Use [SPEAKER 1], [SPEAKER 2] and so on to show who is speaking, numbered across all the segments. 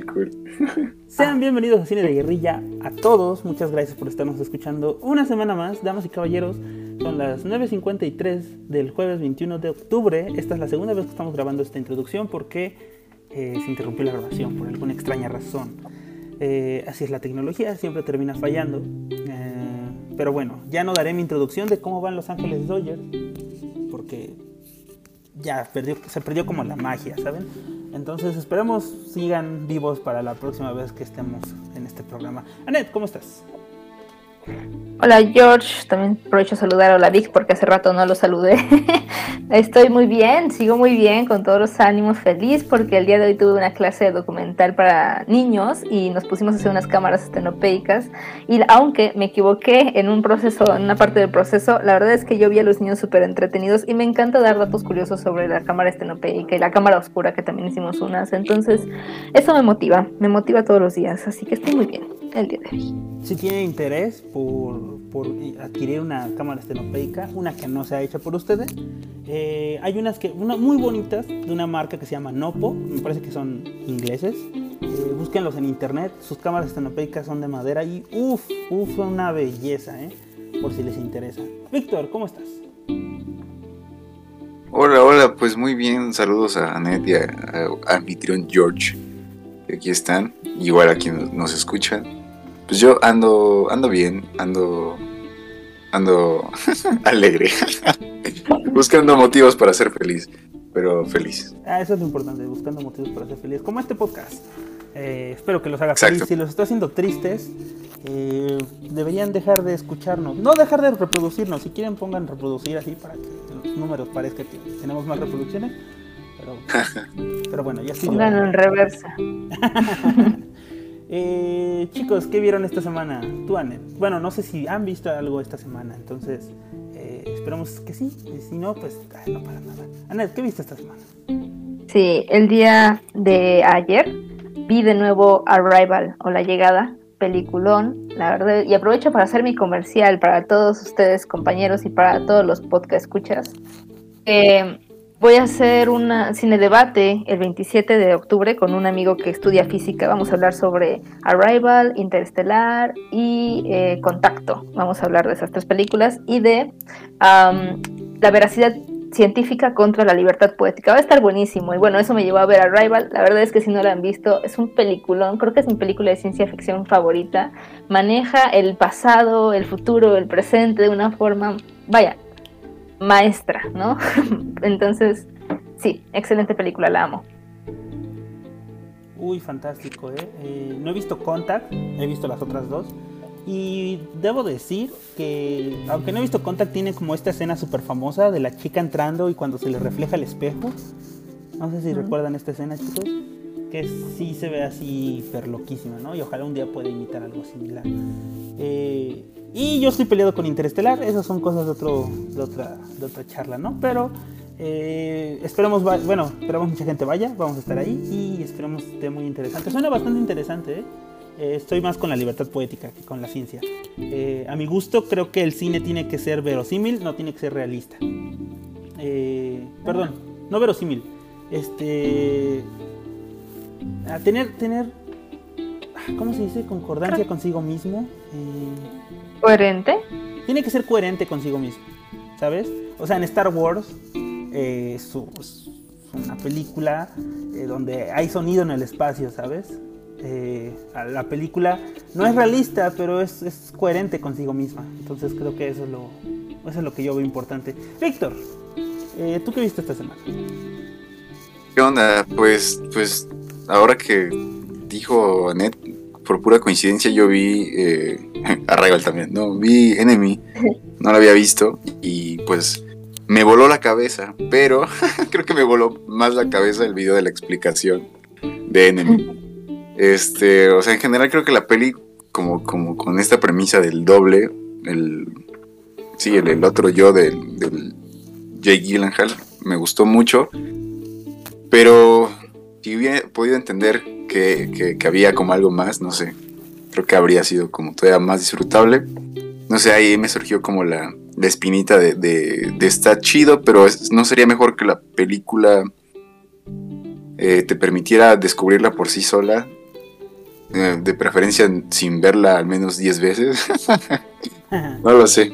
[SPEAKER 1] Sean bienvenidos a Cine de Guerrilla a todos. Muchas gracias por estarnos escuchando una semana más, damas y caballeros. Son las 9.53 del jueves 21 de octubre. Esta es la segunda vez que estamos grabando esta introducción porque eh, se interrumpió la grabación por alguna extraña razón. Eh, así es la tecnología, siempre termina fallando. Eh, pero bueno, ya no daré mi introducción de cómo van Los Ángeles Dodgers porque ya se perdió como la magia, ¿saben? Entonces esperemos sigan vivos para la próxima vez que estemos en este programa. Anet, ¿cómo estás?
[SPEAKER 2] Hola George, también aprovecho a saludar a la Vic porque hace rato no lo saludé. Estoy muy bien, sigo muy bien, con todos los ánimos, feliz porque el día de hoy tuve una clase de documental para niños y nos pusimos a hacer unas cámaras estenopéicas y aunque me equivoqué en un proceso, en una parte del proceso, la verdad es que yo vi a los niños súper entretenidos y me encanta dar datos curiosos sobre la cámara estenopeica y la cámara oscura que también hicimos unas, entonces eso me motiva, me motiva todos los días, así que estoy muy bien el día de hoy.
[SPEAKER 1] Si tiene interés por, por adquirir una cámara estenopeica, una que no sea hecha por ustedes, eh, hay unas que, una, muy bonitas de una marca que se llama Nopo, me parece que son ingleses. Eh, búsquenlos en internet, sus cámaras estenopeicas son de madera y uff, uff, son una belleza, eh, por si les interesa. Víctor, ¿cómo estás?
[SPEAKER 3] Hola, hola, pues muy bien, saludos a Anet y a, a, George, que aquí están, igual a quienes nos escuchan. Pues yo ando, ando bien, ando, ando alegre, buscando motivos para ser feliz, pero feliz.
[SPEAKER 1] Ah, eso es lo importante, buscando motivos para ser feliz, como este podcast. Eh, espero que los haga feliz. Si los está haciendo tristes, eh, deberían dejar de escucharnos. No dejar de reproducirnos. Si quieren, pongan reproducir así para que los números parezcan que tenemos más reproducciones. Pero, pero bueno, ya sí.
[SPEAKER 2] Pongan en reversa.
[SPEAKER 1] Eh, chicos, ¿qué vieron esta semana? Tú. Bueno, no sé si han visto algo esta semana, entonces eh, esperamos que sí. Y si no, pues ay, no pasa nada. Anet, ¿qué viste esta semana?
[SPEAKER 2] Sí, el día de ayer vi de nuevo Arrival o La Llegada, peliculón, la verdad. Y aprovecho para hacer mi comercial para todos ustedes, compañeros, y para todos los podcast escuchas. Eh, Voy a hacer un cine debate el 27 de octubre con un amigo que estudia física. Vamos a hablar sobre Arrival, Interestelar y eh, Contacto. Vamos a hablar de esas tres películas y de um, la veracidad científica contra la libertad poética. Va a estar buenísimo. Y bueno, eso me llevó a ver Arrival. La verdad es que si no la han visto, es un peliculón. Creo que es mi película de ciencia ficción favorita. Maneja el pasado, el futuro, el presente de una forma, vaya, maestra, ¿no? Entonces, sí, excelente película, la amo.
[SPEAKER 1] Uy, fantástico, ¿eh? ¿eh? No he visto Contact, he visto las otras dos. Y debo decir que, aunque no he visto Contact, tiene como esta escena súper famosa de la chica entrando y cuando se le refleja el espejo. No sé si recuerdan esta escena, chicos. Que sí se ve así perloquísima, ¿no? Y ojalá un día pueda imitar algo similar. Eh, y yo estoy peleado con Interestelar, esas son cosas de, otro, de, otra, de otra charla, ¿no? Pero eh, esperamos, bueno, esperamos mucha gente vaya, vamos a estar ahí y esperamos que esté muy interesante. Suena bastante interesante, ¿eh? ¿eh? estoy más con la libertad poética que con la ciencia. Eh, a mi gusto, creo que el cine tiene que ser verosímil, no tiene que ser realista. Eh, perdón, no verosímil. Este. A tener, tener. ¿Cómo se dice? Concordancia consigo mismo.
[SPEAKER 2] ¿Coherente?
[SPEAKER 1] Tiene que ser coherente consigo mismo, ¿sabes? O sea, en Star Wars eh, es, una película eh, donde hay sonido en el espacio, ¿sabes? Eh, la película no es realista, pero es, es, coherente consigo misma. Entonces creo que eso es lo, eso es lo que yo veo importante. Víctor, ¿tú qué viste esta semana?
[SPEAKER 3] ¿Qué onda? Pues, pues ahora que dijo Anet, por pura coincidencia yo vi eh, Arrival también, ¿no? Vi Enemy, no lo había visto y pues me voló la cabeza, pero creo que me voló más la cabeza el video de la explicación de Enemy. Este, o sea, en general creo que la peli, como, como con esta premisa del doble, el, sí, el, otro yo del, del Jake Gyllenhaal, me gustó mucho, pero si hubiera podido entender que, había como algo más, no sé, creo que habría sido como todavía más disfrutable. No sé, ahí me surgió como la, espinita de, de, estar chido, pero no sería mejor que la película eh, te permitiera descubrirla por sí sola eh, de preferencia sin verla al menos 10 veces. no lo sé.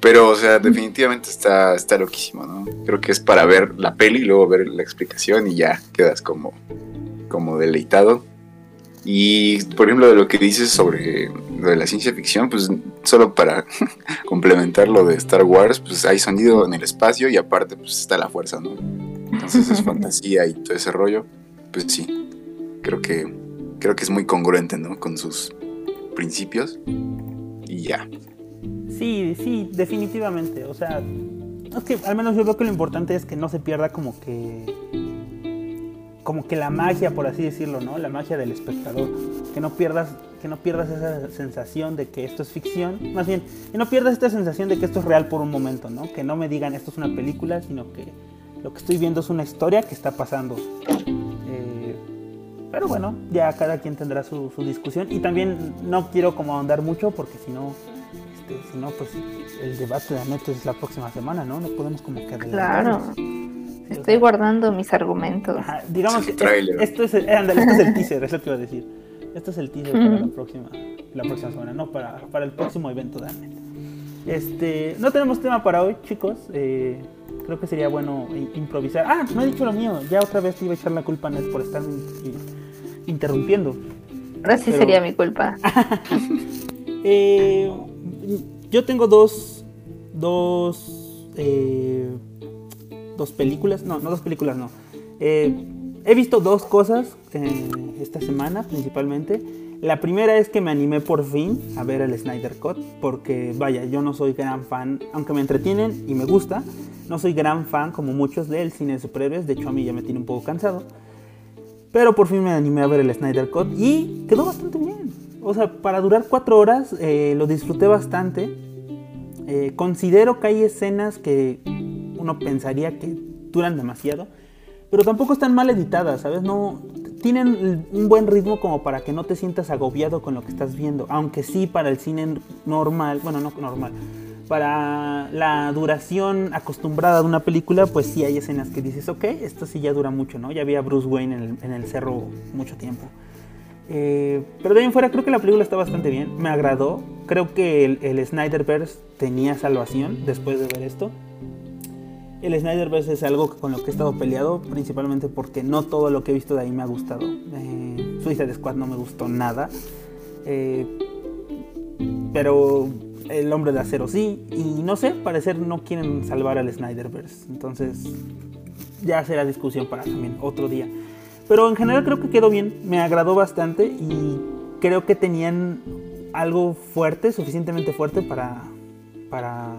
[SPEAKER 3] Pero, o sea, definitivamente está, está loquísimo, ¿no? Creo que es para ver la peli y luego ver la explicación y ya quedas como, como deleitado. Y, por ejemplo, de lo que dices sobre lo de la ciencia ficción, pues solo para complementar lo de Star Wars, pues hay sonido en el espacio y aparte pues está la fuerza, ¿no? Entonces es fantasía y todo ese rollo. Pues sí, creo que, creo que es muy congruente, ¿no? Con sus principios y ya.
[SPEAKER 1] Sí, sí, definitivamente. O sea, es que al menos yo creo que lo importante es que no se pierda como que como que la magia, por así decirlo, ¿no? La magia del espectador. Que no pierdas, que no pierdas esa sensación de que esto es ficción. Más bien, que no pierdas esta sensación de que esto es real por un momento, ¿no? Que no me digan esto es una película, sino que lo que estoy viendo es una historia que está pasando. Eh, pero bueno, ya cada quien tendrá su, su discusión. Y también no quiero como ahondar mucho porque si no si no, pues el debate de Anet es la próxima semana, ¿no? No podemos como que
[SPEAKER 2] Claro. Estoy guardando mis argumentos.
[SPEAKER 1] digamos que esto es, el, esto es el teaser, es lo que iba a decir. Esto es el teaser para la próxima, la próxima semana, no para, para el próximo evento de Anet. Este, no tenemos tema para hoy, chicos. Eh, creo que sería bueno improvisar. Ah, no he dicho lo mío. Ya otra vez te iba a echar la culpa a Anet por estar interrumpiendo.
[SPEAKER 2] Ahora sí sería mi culpa.
[SPEAKER 1] eh, yo tengo dos, dos, eh, dos películas, no, no dos películas, no. Eh, he visto dos cosas eh, esta semana principalmente. La primera es que me animé por fin a ver el Snyder Cut, porque vaya, yo no soy gran fan, aunque me entretienen y me gusta, no soy gran fan como muchos del cine de superhéroes, de hecho a mí ya me tiene un poco cansado. Pero por fin me animé a ver el Snyder Cut y quedó bastante bien o sea, para durar cuatro horas eh, lo disfruté bastante. Eh, considero que hay escenas que uno pensaría que duran demasiado, pero tampoco están mal editadas, ¿sabes? No tienen un buen ritmo como para que no te sientas agobiado con lo que estás viendo, aunque sí para el cine normal, bueno, no normal, para la duración acostumbrada de una película, pues sí hay escenas que dices, ok, esto sí ya dura mucho, ¿no? Ya había Bruce Wayne en el, en el cerro mucho tiempo. Eh, pero de ahí en fuera creo que la película está bastante bien, me agradó. Creo que el, Snyderverse tenía salvación después de ver esto. El Snyderverse es algo con lo que he estado peleado, principalmente porque no todo lo que he visto de ahí me ha gustado. Eh, Suicide Squad no me gustó nada. Eh, pero el hombre de acero sí. Y no sé, parecer no quieren salvar al Snyderverse. Entonces ya será discusión para también otro día. Pero en general creo que quedó bien, me agradó bastante y creo que tenían algo fuerte, suficientemente fuerte para, para,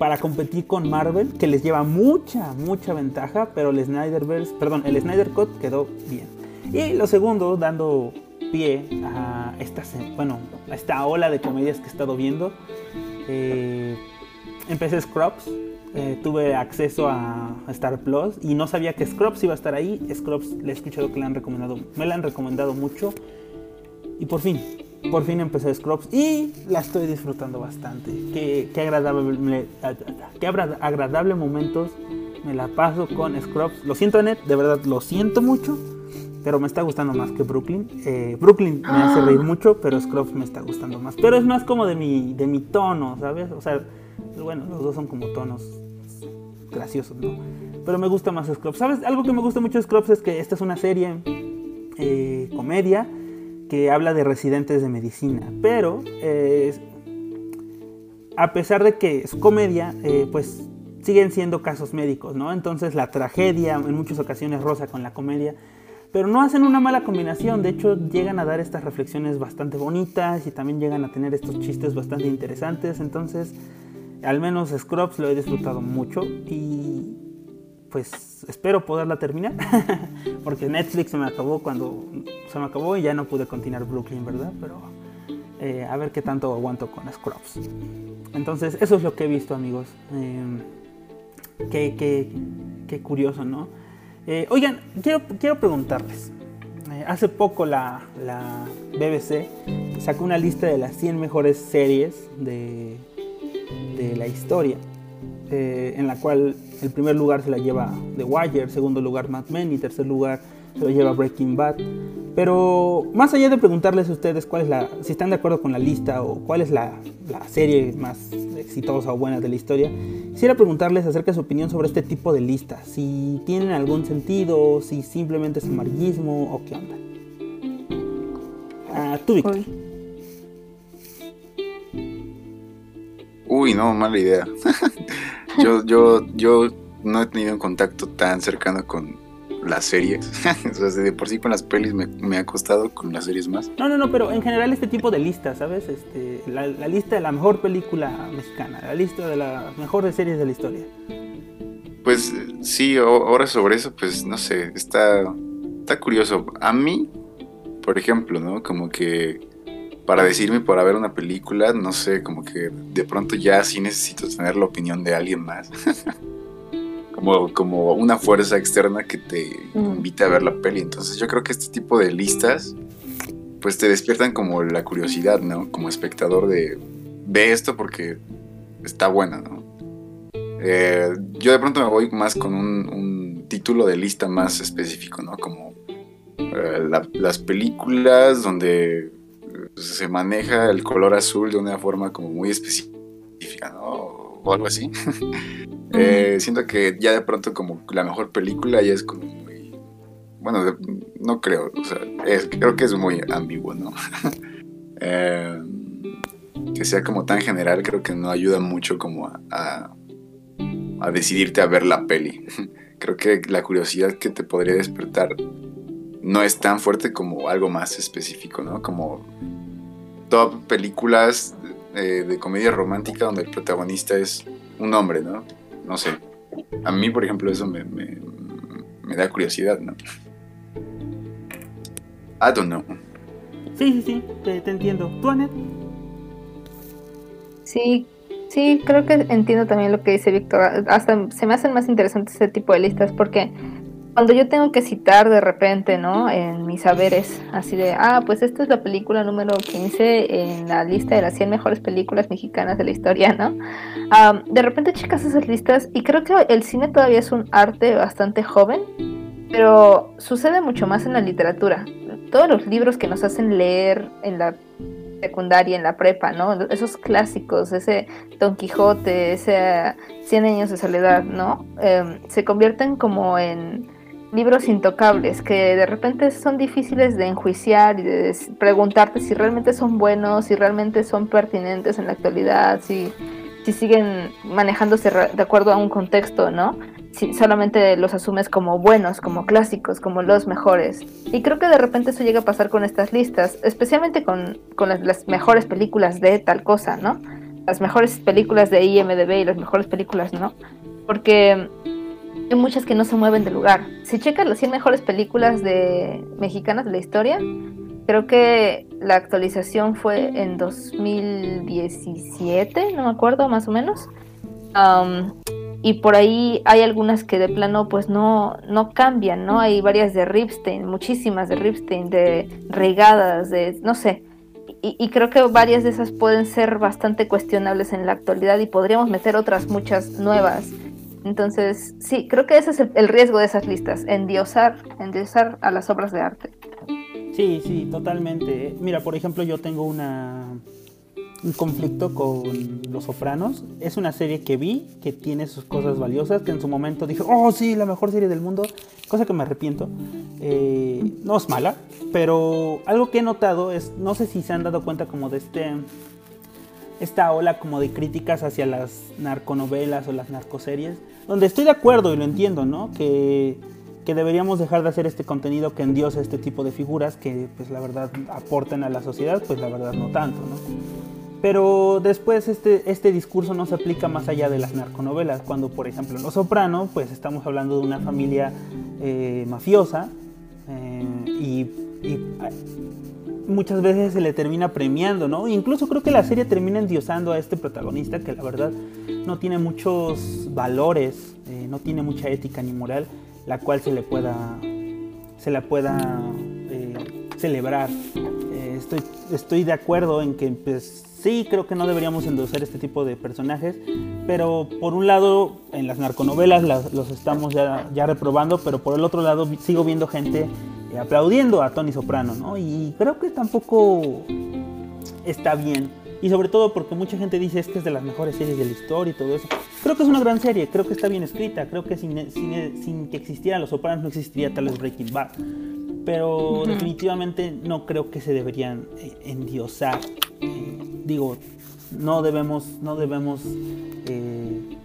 [SPEAKER 1] para competir con Marvel, que les lleva mucha, mucha ventaja, pero el Snyderverse, perdón, el Snyder Cut quedó bien. Y lo segundo, dando pie a esta, bueno, a esta ola de comedias que he estado viendo, eh, empecé Scrubs, eh, tuve acceso a, Star Plus y no sabía que Scrubs iba a estar ahí. Scrubs le he escuchado que le han recomendado, me la han recomendado mucho. Y por fin, por fin empecé Scrubs y la estoy disfrutando bastante. Qué, agradable, qué agradable momentos me la paso con Scrubs. Lo siento, Annette, de verdad lo siento mucho, pero me está gustando más que Brooklyn. Eh, Brooklyn me hace reír mucho, pero Scrubs me está gustando más. Pero es más como de mi, de mi tono, ¿sabes? O sea, bueno, los dos son como tonos graciosos, ¿no? Pero me gusta más Scrubs. ¿Sabes? Algo que me gusta mucho de Scrubs es que esta es una serie eh, comedia que habla de residentes de medicina. Pero eh, a pesar de que es comedia, eh, pues siguen siendo casos médicos, ¿no? Entonces la tragedia en muchas ocasiones rosa con la comedia. Pero no hacen una mala combinación, de hecho llegan a dar estas reflexiones bastante bonitas y también llegan a tener estos chistes bastante interesantes, entonces al menos Scrubs lo he disfrutado mucho y pues espero poderla terminar porque Netflix se me acabó cuando se me acabó y ya no pude continuar Brooklyn, ¿verdad? Pero eh, a ver qué tanto aguanto con Scrubs. Entonces eso es lo que he visto amigos. Eh, qué, qué, qué, curioso, ¿no? Eh, oigan, quiero, quiero preguntarles. Eh, hace poco la, la BBC sacó una lista de las 100 mejores series de de la historia, eh, en la cual el primer lugar se la lleva The Wire, segundo lugar Mad Men y tercer lugar se lo lleva Breaking Bad. Pero más allá de preguntarles a ustedes cuál es la, si están de acuerdo con la lista o cuál es la, la serie más exitosa o buena de la historia, quisiera preguntarles acerca de su opinión sobre este tipo de listas. Si tienen algún sentido, si simplemente es amarillismo o qué onda. Ah, tú, Víctor.
[SPEAKER 3] Uy, no, mala idea. yo, yo, yo no he tenido un contacto tan cercano con las series. o sea, de por sí con las pelis me, ha costado, con las series más.
[SPEAKER 1] No, no, no, pero en general este tipo de listas, ¿sabes? Este, la, lista de la mejor película mexicana, la lista de las mejores series de la historia.
[SPEAKER 3] Pues sí, ahora sobre eso, pues no sé, está, está curioso. A mí, por ejemplo, ¿no? Como que para decirme para ver una película, no sé, como que de pronto ya sí necesito tener la opinión de alguien más. como, como una fuerza externa que te invita a ver la peli. Entonces yo creo que este tipo de listas pues te despiertan como la curiosidad, ¿no? Como espectador de ve esto porque está buena, ¿no? Eh, yo de pronto me voy más con un, título de lista más específico, ¿no? Como eh, las películas donde se maneja el color azul de una forma como muy específica, ¿no? O algo así. Eh, siento que ya de pronto como la mejor película ya es como muy... Bueno, no creo, o sea, creo que es muy ambiguo, ¿no? Eh, que sea como tan general creo que no ayuda mucho como a, a decidirte a ver la peli. creo que la curiosidad que te podría despertar no es tan fuerte como algo más específico, ¿no? Como top películas eh, de comedia romántica donde el protagonista es un hombre, ¿no? No sé. A mí, por ejemplo, eso me, da curiosidad, ¿no? I don't know.
[SPEAKER 1] Sí, sí, sí, te, entiendo. ¿Tú, Anet?
[SPEAKER 2] Sí, sí, creo que entiendo también lo que dice Víctor. Hasta se me hacen más interesantes ese tipo de listas porque cuando yo tengo que citar de repente, ¿no? En mis saberes, así de, ah, pues esta es la película número 15 en la lista de las 100 mejores películas mexicanas de la historia, ¿no? de repente checas esas listas y creo que el cine todavía es un arte bastante joven, pero sucede mucho más en la literatura. Todos los libros que nos hacen leer en la secundaria, en la prepa, ¿no? Esos clásicos, ese Don Quijote, ese Cien años de soledad, ¿no? Em, se convierten como en libros intocables que de repente son difíciles de enjuiciar y de preguntarte si realmente son buenos, si realmente son pertinentes en la actualidad, si, si siguen manejándose de acuerdo a un contexto, ¿no? Si solamente los asumes como buenos, como clásicos, como los mejores. Y creo que de repente eso llega a pasar con estas listas, especialmente con, con las, las mejores películas de tal cosa, ¿no? Las mejores películas de IMDB y las mejores películas, ¿no? Porque hay muchas que no se mueven de lugar. Si checas las 100 mejores películas de mexicanas de la historia, creo que la actualización fue en 2017, no me acuerdo, más o menos. y por ahí hay algunas que de plano pues no, no cambian, ¿no? Hay varias de Ripstein, muchísimas de Ripstein, de regadas, de no sé. Y, y, creo que varias de esas pueden ser bastante cuestionables en la actualidad y podríamos meter otras muchas nuevas entonces, sí, creo que ese es el, riesgo de esas listas, endiosar, endiosar a las obras de arte.
[SPEAKER 1] Sí, sí, totalmente. Mira, por ejemplo, yo tengo una un conflicto con Los Sopranos. Es una serie que vi, que tiene sus cosas valiosas, que en su momento dije, oh sí, la mejor serie del mundo, cosa que me arrepiento. Eh, no es mala, pero algo que he notado es, no sé si se han dado cuenta como de este esta ola como de críticas hacia las narconovelas o las narcoseries, donde estoy de acuerdo y lo entiendo, ¿no? Que, que deberíamos dejar de hacer este contenido que endiosa este tipo de figuras que pues la verdad aportan a la sociedad, pues la verdad no tanto, ¿no? Pero después este, este discurso no se aplica más allá de las narconovelas, cuando por ejemplo en Los Soprano, pues estamos hablando de una familia eh, mafiosa eh, y, y muchas veces se le termina premiando, ¿no? Incluso creo que la serie termina endiosando a este protagonista que la verdad no tiene muchos valores, eh, no tiene mucha ética ni moral, la cual se le pueda, se la pueda eh, celebrar. Eh, estoy, de acuerdo en que pues, sí creo que no deberíamos endosar este tipo de personajes, pero por un lado en las narconovelas los estamos ya, reprobando, pero por el otro lado sigo viendo gente aplaudiendo a Tony Soprano, ¿no? Y creo que tampoco está bien. Y sobre todo porque mucha gente dice es que es de las mejores series de la historia y todo eso. Creo que es una gran serie, creo que está bien escrita, creo que sin, sin, sin que existieran los Sopranos no existiría tal vez Breaking Bad. Pero definitivamente no creo que se deberían eh, endiosar. Eh, digo, no debemos, no debemos eh,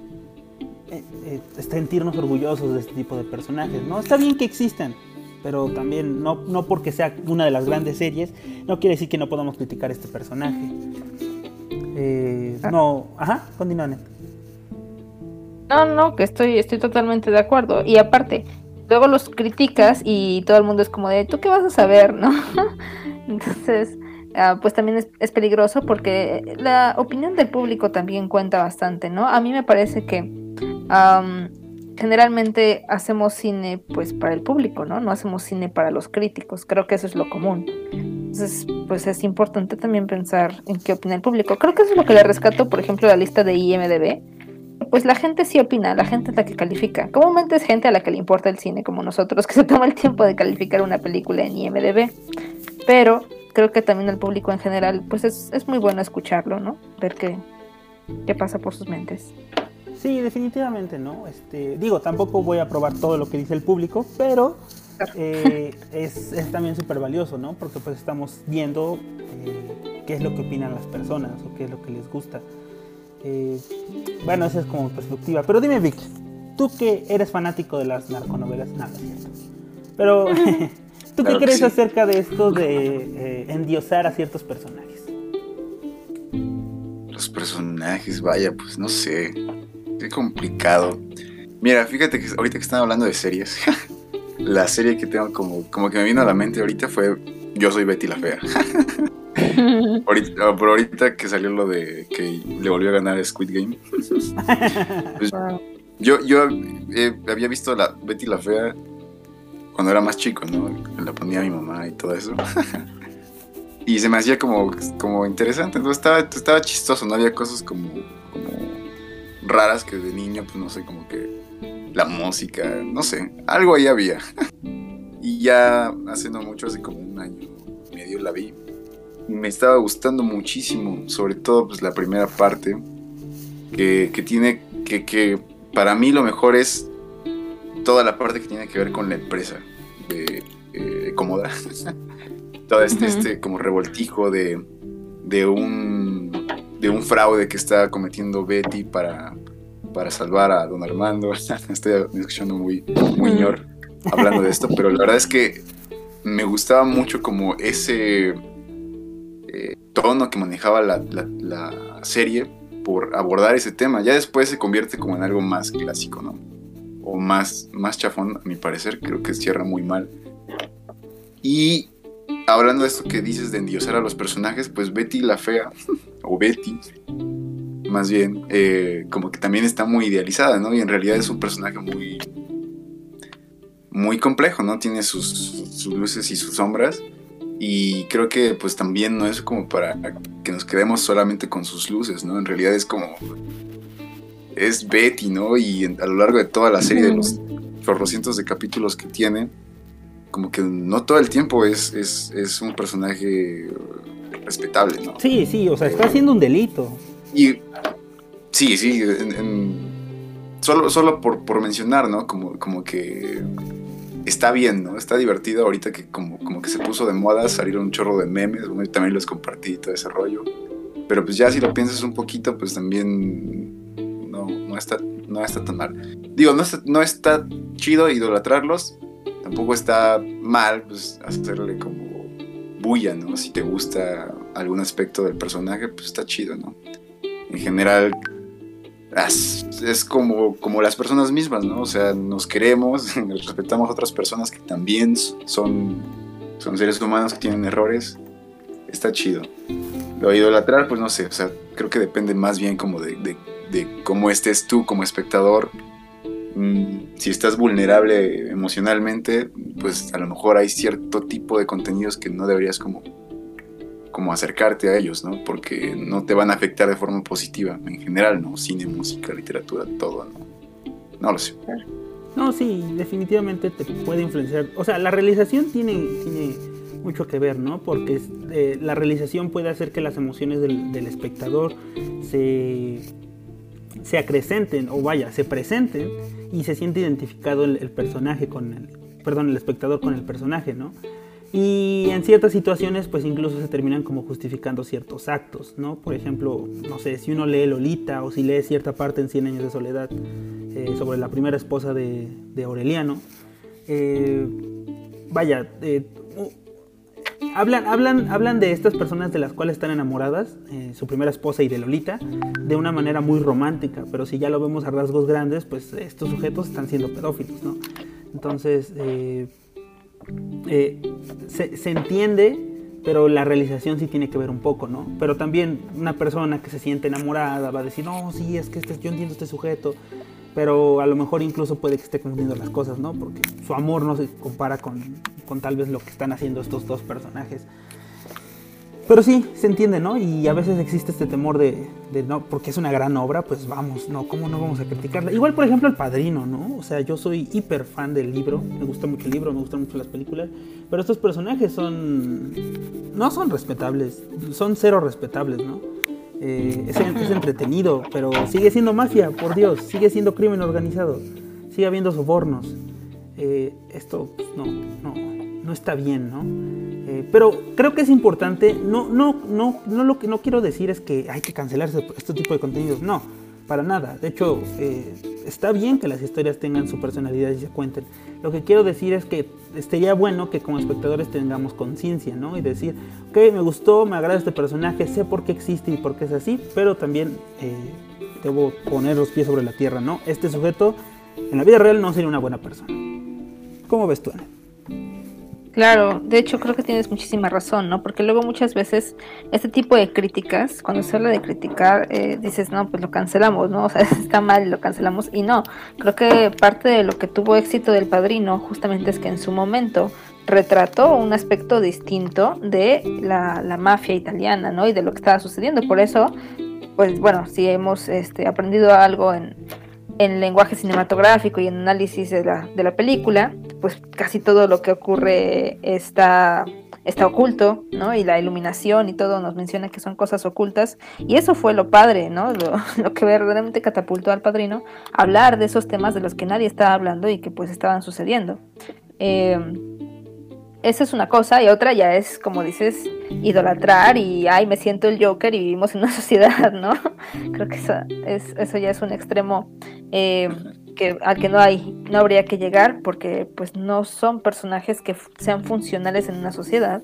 [SPEAKER 1] sentirnos orgullosos de este tipo de personajes. ¿no? Está bien que existan, pero también no, no porque sea una de las grandes series, no quiere decir que no podamos criticar este personaje. Ah. no, ajá, continúa.
[SPEAKER 2] No, no, que estoy, estoy totalmente de acuerdo. Y aparte, luego los criticas y todo el mundo es como de, ¿tú qué vas a saber? ¿No? Entonces, ah, pues también es, peligroso porque la opinión del público también cuenta bastante, ¿no? A mí me parece que generalmente hacemos cine pues para el público, ¿no? No hacemos cine para los críticos, creo que eso es lo común. Entonces, pues es importante también pensar en qué opina el público. Creo que eso es lo que le rescato, por ejemplo, la lista de IMDB pues la gente sí opina, la gente es la que califica. Comúnmente es gente a la que le importa el cine, como nosotros, que se toma el tiempo de calificar una película en IMDB. Pero creo que también el público en general, pues es, muy bueno escucharlo, ¿no? Ver qué, qué pasa por sus mentes.
[SPEAKER 1] Sí, definitivamente, ¿no? Este, digo, tampoco voy a probar todo lo que dice el público, pero eh, es, también súper valioso, ¿no? Porque pues estamos viendo eh, qué es lo que opinan las personas o qué es lo que les gusta. Eh, bueno, esa es como perspectiva. Pero dime, Vic, tú que eres fanático de las narconovelas, nada, es cierto. Pero, ¿tú qué crees acerca de esto de endiosar a ciertos personajes?
[SPEAKER 3] Los personajes, vaya, pues no sé. Qué complicado. Mira, fíjate que ahorita que están hablando de series, la serie que tengo como, como que me vino a la mente ahorita fue Yo soy Betty la Fea. ahorita, por ahorita que salió lo de que le volvió a ganar Squid Game. Pues, yo yo eh, había visto la Betty la Fea cuando era más chico, ¿no? La ponía mi mamá y todo eso. y se me hacía como, como interesante, entonces estaba, estaba chistoso, no había cosas como, como raras que de niño, pues no sé, como que la música, no sé, algo ahí había. y ya hace no mucho, hace como un año y medio la vi me estaba gustando muchísimo, sobre todo pues la primera parte, que, tiene, que, que, para mí lo mejor es toda la parte que tiene que ver con la empresa de eh, Comoda. Todo este, este como revoltijo de, de, un, de un fraude que está cometiendo Betty para, para salvar a don Armando. Estoy escuchando muy, muy ñor hablando de esto, pero la verdad es que me gustaba mucho como ese tono que manejaba la, serie por abordar ese tema. Ya después se convierte como en algo más clásico, ¿no? O más, más chafón, a mi parecer. Creo que cierra muy mal. Y hablando de esto que dices de endiosar a los personajes, pues Betty la Fea, o Betty, más bien, eh, como que también está muy idealizada, ¿no? Y en realidad es un personaje muy, muy complejo, ¿no? Tiene sus, sus luces y sus sombras. Y creo que pues también no es como para que nos quedemos solamente con sus luces, ¿no? En realidad es como... Es Betty, ¿no? Y a lo largo de toda la serie de los cientos de capítulos que tiene, como que no todo el tiempo es, es, un personaje respetable, ¿no?
[SPEAKER 1] Sí, sí, o sea, está haciendo un delito.
[SPEAKER 3] Y sí, sí, solo, solo por, por mencionar, ¿no? Como, como que está bien, ¿no? Está divertido ahorita que como, como que se puso de moda salir un chorro de memes, bueno, yo también los compartí todo ese rollo. Pero pues ya si lo piensas un poquito, pues también no, no, está, no está tan mal. Digo, no está, no está chido idolatrarlos, tampoco está mal pues hacerle como bulla, ¿no? Si te gusta algún aspecto del personaje, pues está chido, ¿no? En general, es, como, como las personas mismas, ¿no? O sea, nos queremos, respetamos a otras personas que también son, son seres humanos que tienen errores. Está chido. Lo idolatrar, pues no sé, o sea, creo que depende más bien como de, de, cómo estés tú como espectador. Mm, si estás vulnerable emocionalmente, pues a lo mejor hay cierto tipo de contenidos que no deberías como como acercarte a ellos, ¿no? Porque no te van a afectar de forma positiva en general, ¿no? Cine, música, literatura, todo, ¿no? No lo sé.
[SPEAKER 1] No, sí, definitivamente te puede influenciar. O sea, la realización tiene, tiene mucho que ver, ¿no? Porque eh, la realización puede hacer que las emociones del, espectador se, se acrecenten, o vaya, se presenten y se siente identificado el, el personaje con el, perdón, el espectador con el personaje, ¿no? Y en ciertas situaciones, pues incluso se terminan como justificando ciertos actos, ¿no? Por ejemplo, no sé, si uno lee Lolita o si lee cierta parte en Cien años de soledad eh, sobre la primera esposa de, Aureliano, eh, vaya, eh, hablan, hablan, hablan de estas personas de las cuales están enamoradas, su primera esposa y de Lolita, de una manera muy romántica, pero si ya lo vemos a rasgos grandes, pues estos sujetos están siendo pedófilos, ¿no? Entonces, eh, se, entiende, pero la realización sí tiene que ver un poco, ¿no? Pero también una persona que se siente enamorada va a decir, no, sí, es que este, yo entiendo este sujeto, pero a lo mejor incluso puede que esté confundiendo las cosas, ¿no? Porque su amor no se compara con, con tal vez lo que están haciendo estos dos personajes. Pero sí, se entiende, ¿no? Y a veces existe este temor de, no, porque es una gran obra, pues vamos, no, ¿cómo no vamos a criticarla? Igual, por ejemplo, El Padrino, ¿no? O sea, yo soy hiper fan del libro, me gusta mucho el libro, me gustan mucho las películas, pero estos personajes son, no son respetables, son cero respetables, ¿no? Eh, es, entretenido, pero sigue siendo mafia, por Dios, sigue siendo crimen organizado, sigue habiendo sobornos. Eh, esto, pues, no, no, no está bien, ¿no? Eh, pero creo que es importante, no, no, no, no lo que no quiero decir es que hay que cancelar este, tipo de contenidos, no, para nada. De hecho, eh, está bien que las historias tengan su personalidad y se cuenten. Lo que quiero decir es que estaría bueno que como espectadores tengamos conciencia, ¿no? Y decir, ok, me gustó, me agrada este personaje, sé por qué existe y por qué es así, pero también eh, debo poner los pies sobre la tierra, ¿no? Este sujeto en la vida real no sería una buena persona. ¿Cómo ves tú, Ana?
[SPEAKER 2] Claro, de hecho creo que tienes muchísima razón, ¿no? Porque luego muchas veces este tipo de críticas, cuando se habla de criticar, eh, dices, no, pues lo cancelamos, ¿no? O sea, está mal, lo cancelamos. Y no, creo que parte de lo que tuvo éxito del padrino justamente es que en su momento retrató un aspecto distinto de la, la mafia italiana, ¿no? Y de lo que estaba sucediendo. Por eso, pues bueno, si hemos este, aprendido algo en en lenguaje cinematográfico y en análisis de la, de la película, pues casi todo lo que ocurre está, está oculto, ¿no? Y la iluminación y todo nos menciona que son cosas ocultas. Y eso fue lo padre, ¿no? Lo, que verdaderamente catapultó al padrino, hablar de esos temas de los que nadie estaba hablando y que pues estaban sucediendo. Eh, esa es una cosa y otra ya es, como dices, idolatrar y, ay, me siento el Joker y vivimos en una sociedad, ¿no? Creo que eso, es, eso ya es un extremo eh, que, al que no hay, no habría que llegar porque pues no son personajes que sean funcionales en una sociedad.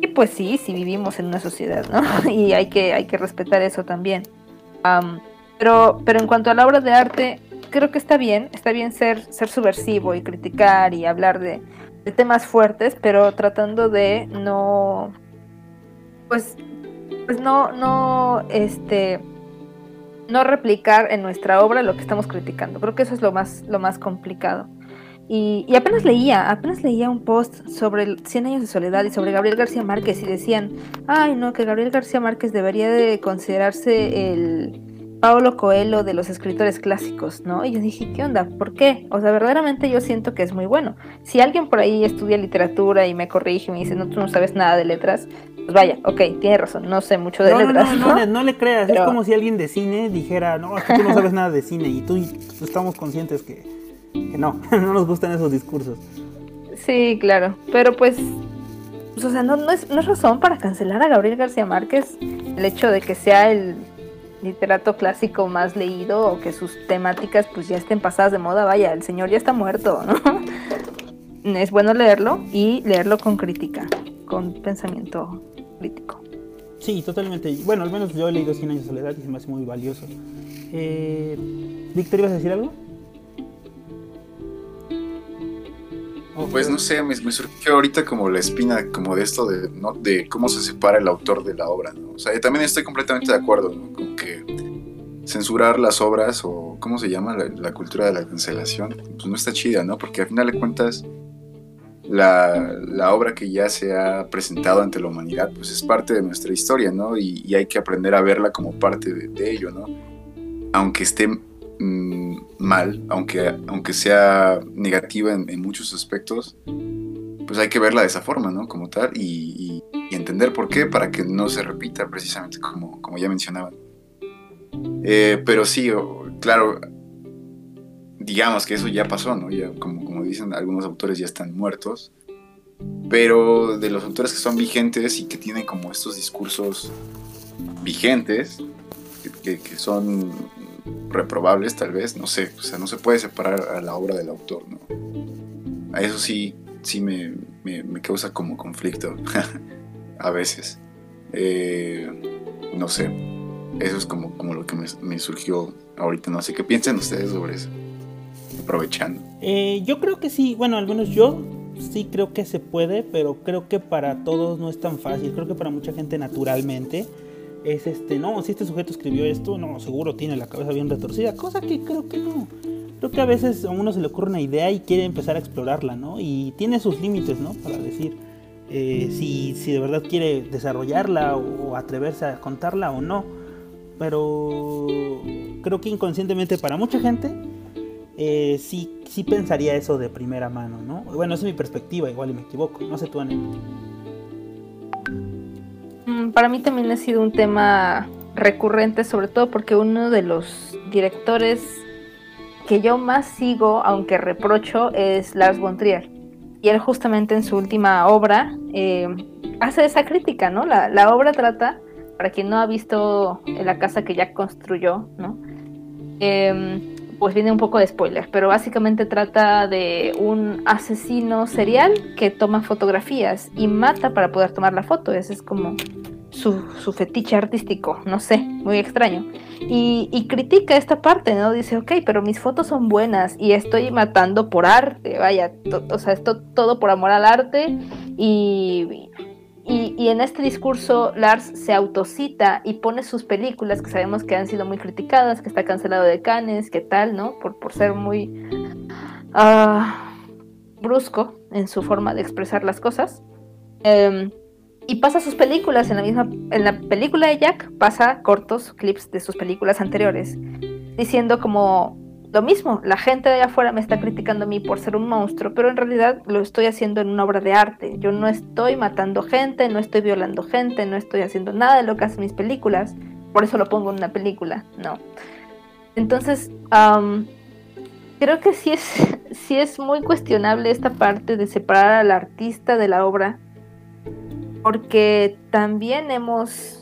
[SPEAKER 2] Y pues sí, sí vivimos en una sociedad, ¿no? Y hay que, hay que respetar eso también. pero, pero en cuanto a la obra de arte, creo que está bien, está bien ser, ser subversivo y criticar y hablar de de temas fuertes, pero tratando de no, pues, pues no, no, este, no replicar en nuestra obra lo que estamos criticando. Creo que eso es lo más, lo más complicado. Y, y, apenas leía, apenas leía un post sobre el 100 años de soledad y sobre Gabriel García Márquez y decían, ay no, que Gabriel García Márquez debería de considerarse el, Paulo Coelho de los escritores clásicos, ¿no? Y yo dije, ¿qué onda? ¿Por qué? O sea, verdaderamente yo siento que es muy bueno. Si alguien por ahí estudia literatura y me corrige y me dice, no, tú no sabes nada de letras, pues vaya, ok, tiene razón, no sé mucho de letras.
[SPEAKER 1] No, no, no, le creas, es como si alguien de cine dijera, no, es que tú no sabes nada de cine y tú, estamos conscientes que, que no, no nos gustan esos discursos.
[SPEAKER 2] Sí, claro, pero pues pues, o sea, no, no, es, no, es, razón para cancelar a Gabriel García Márquez el hecho de que sea el literato clásico más leído o que sus temáticas pues ya estén pasadas de moda, vaya, el señor ya está muerto, ¿no? es bueno leerlo y leerlo con crítica, con pensamiento crítico.
[SPEAKER 1] Sí, totalmente. Bueno, al menos yo he leído Cien años de soledad y se me hace muy valioso. Eh, Víctor, ¿ibas a decir algo?
[SPEAKER 3] Pues no sé, me, surgió ahorita como la espina como de esto de, ¿no? de cómo se separa el autor de la obra, ¿no? O sea, también estoy completamente de acuerdo, ¿no? Como que censurar las obras o cómo se llama la, cultura de la cancelación, pues no está chida, ¿no? Porque al final de cuentas la, la, obra que ya se ha presentado ante la humanidad, pues es parte de nuestra historia, ¿no? Y, hay que aprender a verla como parte de, ello, ¿no? Aunque esté mm, mal, aunque, aunque sea negativa en, muchos aspectos, pues hay que verla de esa forma, ¿no? Como tal, y, entender por qué, para que no se repita, precisamente como, como ya mencionaban. Eh, pero sí, claro, digamos que eso ya pasó, ¿no? Ya, como, como dicen, algunos autores ya están muertos, pero de los autores que son vigentes y que tienen como estos discursos vigentes, que, son reprobables tal vez, no sé, o sea, no se puede separar a la obra del autor, ¿no? A eso sí, sí me, me, causa como conflicto a veces. Eh, no sé, eso es como, como lo que me, me surgió ahorita, no sé qué piensan ustedes sobre eso aprovechando?
[SPEAKER 1] Eh, yo creo que sí, bueno, al menos yo sí creo que se puede, pero creo que para todos no es tan fácil. Creo que para mucha gente naturalmente es este, no, si este sujeto escribió esto, no, seguro tiene la cabeza bien retorcida, cosa que creo que no. Creo que a veces a uno se le ocurre una idea y quiere empezar a explorarla, ¿no? Y tiene sus límites, ¿no? Para decir eh, si, si, de verdad quiere desarrollarla o atreverse a contarla o no. Pero creo que inconscientemente para mucha gente eh, sí, sí pensaría eso de primera mano, ¿no? Bueno, esa es mi perspectiva, igual y me equivoco. No sé tú, Anel.
[SPEAKER 2] Mm, para mí también ha sido un tema recurrente, sobre todo porque uno de los directores que yo más sigo, aunque reprocho, es Lars von Trier. Y él justamente en su última obra eh, hace esa crítica, ¿no? La, la, obra trata, para quien no ha visto la casa que ya construyó, ¿no? Eh, pues viene un poco de spoiler, pero básicamente trata de un asesino serial que toma fotografías y mata para poder tomar la foto. Ese es como su, fetiche artístico, no sé, muy extraño. Y, critica esta parte, ¿no? Dice, ok, pero mis fotos son buenas y estoy matando por arte, vaya, o sea, esto todo por amor al arte y, y, en este discurso Lars se autocita y pone sus películas que sabemos que han sido muy criticadas, que está cancelado de Cannes, que tal, ¿no? Por, por ser muy ah, brusco en su forma de expresar las cosas. Em, y pasa sus películas en la misma en la película de Jack pasa cortos clips de sus películas anteriores diciendo como lo mismo, la gente de allá afuera me está criticando a mí por ser un monstruo, pero en realidad lo estoy haciendo en una obra de arte. Yo no estoy matando gente, no estoy violando gente, no estoy haciendo nada de lo que hacen mis películas. Por eso lo pongo en una película, no. Entonces, creo que sí es, sí es muy cuestionable esta parte de separar al artista de la obra, porque también hemos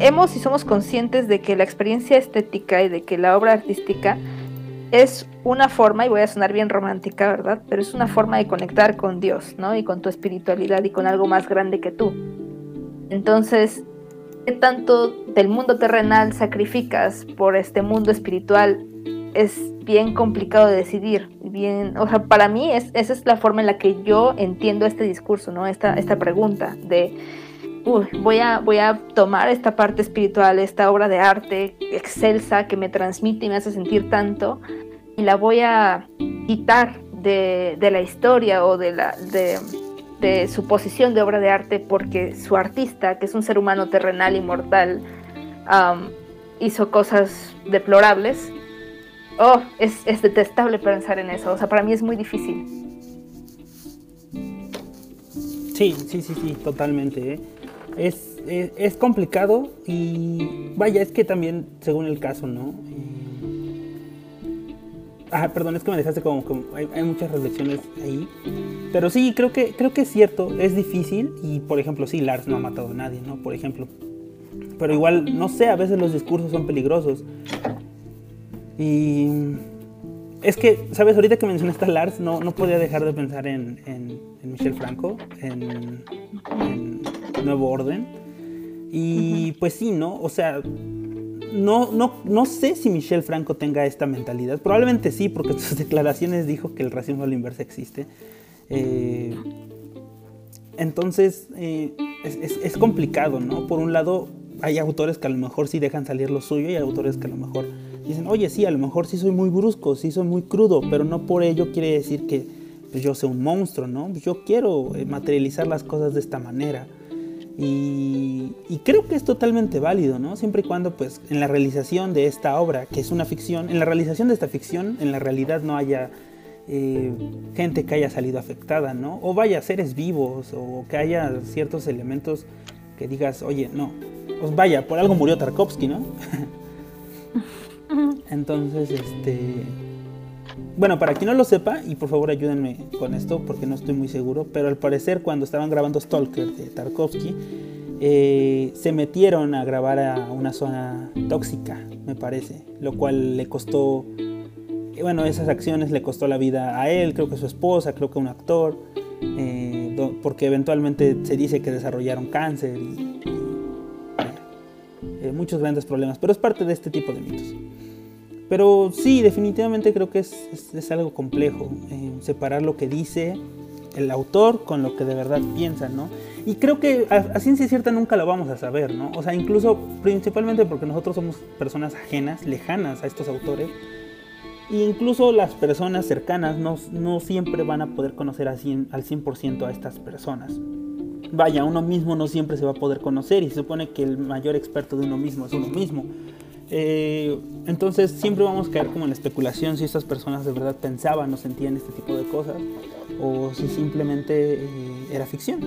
[SPEAKER 2] hemos y somos conscientes de que la experiencia estética y de que la obra artística es una forma, y voy a sonar bien romántica, ¿verdad? Pero es una forma de conectar con Dios, ¿no? Y con tu espiritualidad y con algo más grande que tú. Entonces, ¿qué tanto del mundo terrenal sacrificas por este mundo espiritual? Es bien complicado de decidir. Bien, o sea, para mí es, esa es la forma en la que yo entiendo este discurso, ¿no? Esta, esta pregunta de voy, a, voy a tomar esta parte espiritual, esta obra de arte excelsa que me transmite y me hace sentir tanto, y la voy a quitar de, la historia o de, la, de, su posición de obra de arte porque su artista, que es un ser humano terrenal y mortal, hizo cosas deplorables. Oh, es, es detestable pensar en eso. O sea, para mí es muy difícil.
[SPEAKER 1] Sí, sí, sí, sí, totalmente. ¿eh? Es, es, complicado y vaya, es que también según el caso, ¿no? Ah, perdón, es que me dejaste como, hay, muchas reflexiones ahí. Pero sí, creo que, creo que es cierto, es difícil y por ejemplo, sí, Lars no ha matado a nadie, ¿no? Por ejemplo. Pero igual, no sé, a veces los discursos son peligrosos. Y es que, ¿sabes? Ahorita que mencionaste a Lars, no, no podía dejar de pensar en, en, Michel Franco, en, Nuevo Orden. Y pues sí, ¿no? O sea, no, no, no sé si Michel Franco tenga esta mentalidad. Probablemente sí, porque en sus declaraciones dijo que el racismo a la existe. Eh, entonces, eh, es, es, complicado, ¿no? Por un lado, hay autores que a lo mejor sí dejan salir lo suyo y hay autores que a lo mejor dicen, oye, sí, a lo mejor sí soy muy brusco, sí soy muy crudo, pero no por ello quiere decir que pues yo sé un monstruo, ¿no? Yo quiero eh, materializar las cosas de esta manera. Y, creo que es totalmente válido, ¿no? Siempre y cuando, pues, en la realización de esta obra, que es una ficción, en la realización de esta ficción, en la realidad no haya eh, gente que haya salido afectada, ¿no? O vaya, seres vivos, o que haya ciertos elementos que digas, oye, no, pues vaya, por algo murió Tarkovsky, ¿no? Entonces, este... Bueno, para quien no lo sepa, y por favor ayúdenme con esto porque no estoy muy seguro, pero al parecer cuando estaban grabando Stalker de Tarkovsky, eh, se metieron a grabar a una zona tóxica, me parece, lo cual le costó, eh, bueno, esas acciones le costó la vida a él, creo que a su esposa, creo que a un actor, eh, porque eventualmente se dice que desarrollaron cáncer y, muchos grandes problemas, pero es parte de este tipo de mitos. Pero sí, definitivamente creo que es, algo complejo, eh, separar lo que dice el autor con lo que de verdad piensa, ¿no? Y creo que a, ciencia cierta nunca lo vamos a saber, ¿no? O sea, incluso principalmente porque nosotros somos personas ajenas, lejanas a estos autores, e incluso las personas cercanas no, no siempre van a poder conocer al 100% a estas personas. Vaya, uno mismo no siempre se va a poder conocer y se supone que el mayor experto de uno mismo es uno mismo. Eh, entonces siempre vamos a caer como en la especulación si estas personas de verdad pensaban o sentían este tipo de cosas o si simplemente eh, era ficción.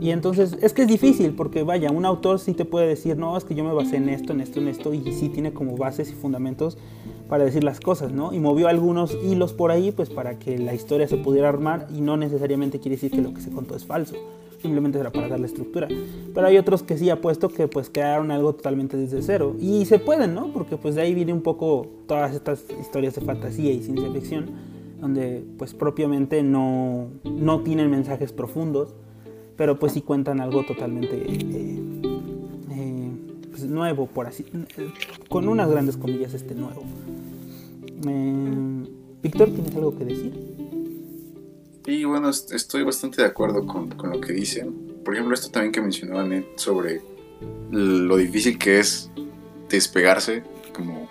[SPEAKER 1] Y entonces es que es difícil porque vaya, un autor sí te puede decir, no, es que yo me basé en esto, en esto, en esto y sí tiene como bases y fundamentos para decir las cosas, ¿no? Y movió algunos hilos por ahí pues para que la historia se pudiera armar y no necesariamente quiere decir que lo que se contó es falso simplemente era para darle estructura. Pero hay otros que sí apuesto que pues crearon algo totalmente desde cero. Y se pueden, ¿no? Porque pues de ahí viene un poco todas estas historias de fantasía y ciencia ficción, donde pues propiamente no, no tienen mensajes profundos, pero pues sí cuentan algo totalmente eh, eh, pues, nuevo, por así, con unas grandes comillas este nuevo. Eh, Víctor, ¿tienes algo que decir?
[SPEAKER 3] Sí, bueno, estoy bastante de acuerdo con, lo que dicen. Por ejemplo, esto también que mencionaba Ned sobre lo difícil que es despegarse, como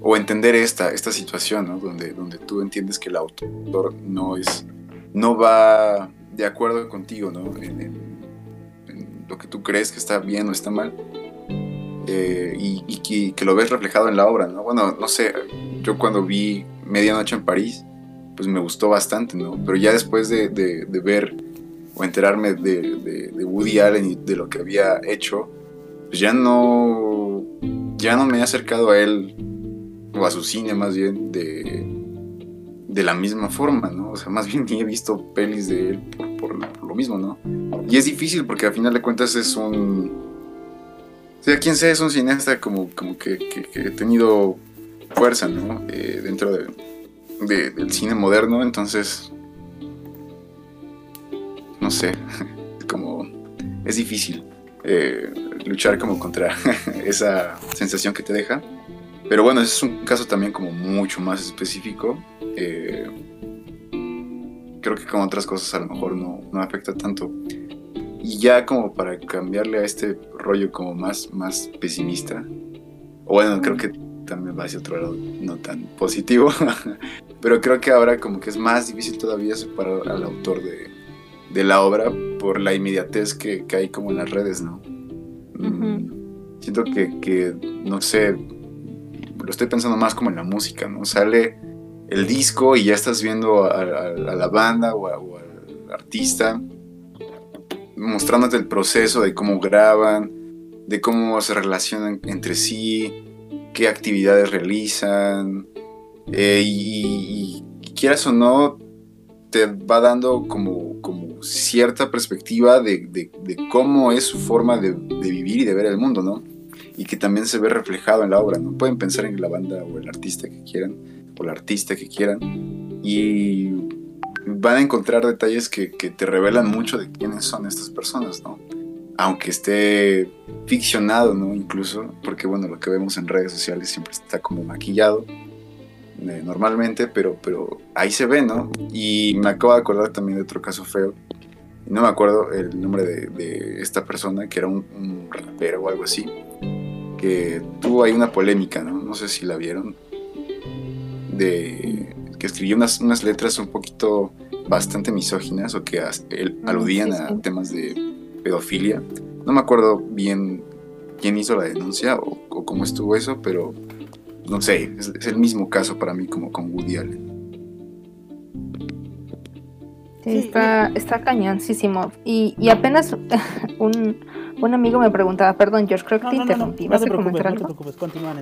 [SPEAKER 3] o entender esta, esta situación, ¿no? Donde, donde tú entiendes que el autor no es, no va de acuerdo contigo, ¿no? En, lo que tú crees que está bien o está mal. Eh, y, que, que, lo ves reflejado en la obra, ¿no? Bueno, no sé, yo cuando vi Medianoche en París, pues me gustó bastante, ¿no? Pero ya después de, ver o enterarme de, Woody Allen y de lo que había hecho, pues ya no, ya no me he acercado a él, o a su cine más bien, de, de la misma forma, ¿no? O sea, más bien ni he visto pelis de él por, lo mismo, ¿no? Y es difícil porque al final de cuentas es un... O sea, quien sea, es un cineasta como, como que, que, he tenido fuerza, ¿no? Eh, dentro de, del cine moderno, entonces, no sé, como es difícil eh, luchar como contra esa sensación que te deja. Pero bueno, ese es un caso también como mucho más específico. Eh, creo que con otras cosas a lo mejor no, no afecta tanto. Y ya como para cambiarle a este rollo como más, más pesimista, bueno, creo que también va hacia otro lado no tan positivo, pero creo que ahora como que es más difícil todavía separar al autor de, de la obra por la inmediatez que, que, hay como en las redes, ¿no? Mm, siento que, que, no sé, lo estoy pensando más como en la música, ¿no? Sale el disco y ya estás viendo a, la banda o, o, al artista mostrándote el proceso de cómo graban, de cómo se relacionan entre sí, qué actividades realizan, eh, y, quieras o no, te va dando como, como cierta perspectiva de, cómo es su forma de, vivir y de ver el mundo, ¿no? Y que también se ve reflejado en la obra, ¿no? Pueden pensar en la banda o el artista que quieran, o el artista que quieran, y van a encontrar detalles que, que te revelan mucho de quiénes son estas personas, ¿no? Aunque esté ficcionado, ¿no? Incluso, porque bueno, lo que vemos en redes sociales siempre está como maquillado eh, normalmente, pero, pero ahí se ve, ¿no? Y me acabo de acordar también de otro caso feo, no me acuerdo el nombre de, esta persona, que era un, rapero o algo así, que tuvo ahí una polémica, ¿no? No sé si la vieron, de que escribió unas, unas letras un poquito bastante misóginas o que aludían a temas de pedofilia. No me acuerdo bien quién hizo la denuncia o, cómo estuvo eso, pero no sé, es, el mismo caso para mí como con Woody Allen.
[SPEAKER 2] Sí, está, está cañoncísimo. Y, y apenas un, un, amigo me preguntaba, perdón, George, creo que te interrumpí. ¿Vas a comentar algo? No te preocupes, continúa.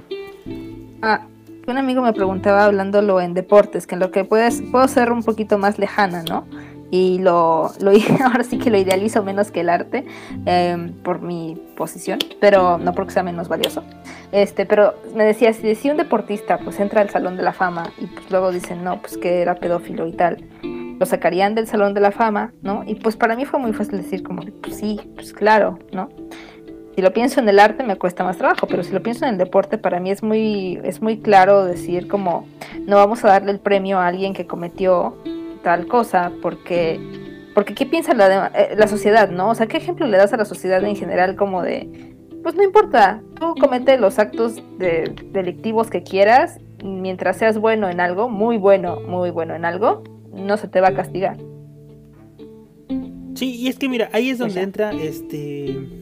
[SPEAKER 2] Ah, un amigo me preguntaba hablándolo en deportes, que en lo que puedes, puedo ser un poquito más lejana, ¿no? Y lo, lo ahora sí que lo idealizo menos que el arte em, por mi posición, pero no porque sea menos valioso. Este, pero me decía, si decía un deportista pues entra al Salón de la Fama y pues luego dicen, no, pues que era pedófilo y tal, lo sacarían del Salón de la Fama, ¿no? Y pues para mí fue muy fácil decir como, pues sí, pues claro, ¿no? Si lo pienso en el arte me cuesta más trabajo, pero si lo pienso en el deporte para mí es muy es muy claro decir como no vamos a darle el premio a alguien que cometió tal cosa porque porque qué piensa la, eh, la sociedad, ¿no? O sea, ¿qué ejemplo le das a la sociedad en general como de pues no importa, tú comete los actos de, delictivos que quieras, mientras seas bueno en algo, muy bueno, muy bueno en algo, no se te va a castigar.
[SPEAKER 1] Sí, y es que mira, ahí es donde entra este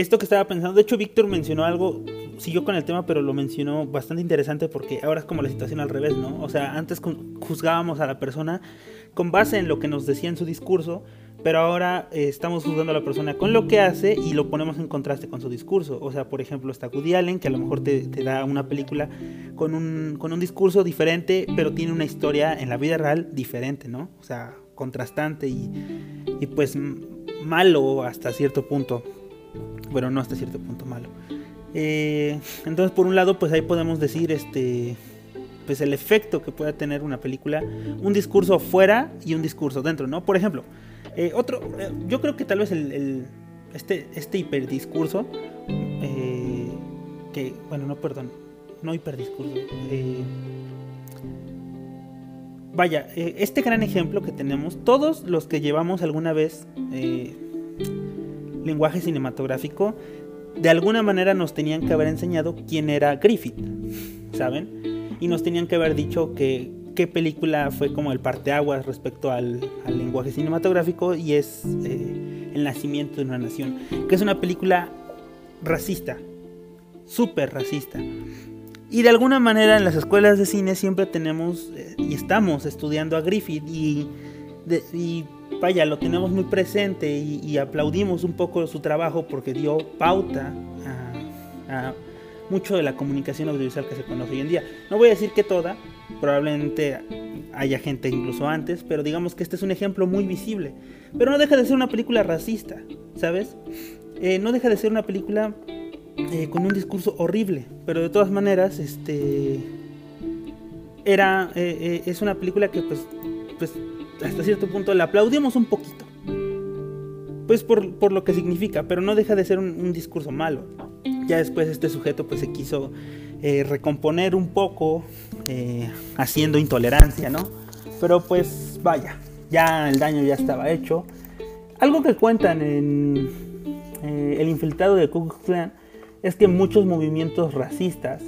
[SPEAKER 1] esto que estaba pensando, de hecho Víctor mencionó algo, siguió con el tema, pero lo mencionó bastante interesante porque ahora es como la situación al revés, ¿no? O sea, antes juzgábamos a la persona con base en lo que nos decía en su discurso, pero ahora eh, estamos juzgando a la persona con lo que hace y lo ponemos en contraste con su discurso. O sea, por ejemplo, está Woody Allen, que a lo mejor te, da una película con un, con un discurso diferente, pero tiene una historia en la vida real diferente, ¿no? O sea, contrastante y, y pues malo hasta cierto punto bueno, no hasta cierto punto malo. Eh, entonces, por un lado, pues ahí podemos decir este pues el efecto que pueda tener una película, un discurso fuera y un discurso dentro, ¿no? Por ejemplo, eh, otro, eh, yo creo que tal vez el, este, este hiperdiscurso, que, bueno, no, perdón, no hiperdiscurso, vaya, este gran ejemplo que tenemos, todos los que llevamos alguna vez lenguaje cinematográfico, de alguna manera nos tenían que haber enseñado quién era Griffith, ¿saben? Y nos tenían que haber dicho que qué película fue como el parteaguas respecto al, lenguaje cinematográfico y es eh, El nacimiento de una nación, que es una película racista, súper racista. Y de alguna manera en las escuelas de cine siempre tenemos eh, y estamos estudiando a Griffith y, y vaya, lo tenemos muy presente y, aplaudimos un poco su trabajo porque dio pauta a, mucho de la comunicación audiovisual que se conoce hoy en día. No voy a decir que toda, probablemente haya gente incluso antes, pero digamos que este es un ejemplo muy visible. Pero no deja de ser una película racista, ¿sabes? Eh, no deja de ser una película eh, con un discurso horrible, pero de todas maneras, este era eh, es una película que pues pues hasta cierto punto la aplaudimos un poquito. Pues por, lo que significa, pero no deja de ser un, discurso malo. Ya después este sujeto pues se quiso eh, recomponer un poco eh, haciendo intolerancia, ¿no? Pero pues vaya, ya el daño ya estaba hecho. Algo que cuentan en eh, El infiltrado de Ku es que muchos movimientos racistas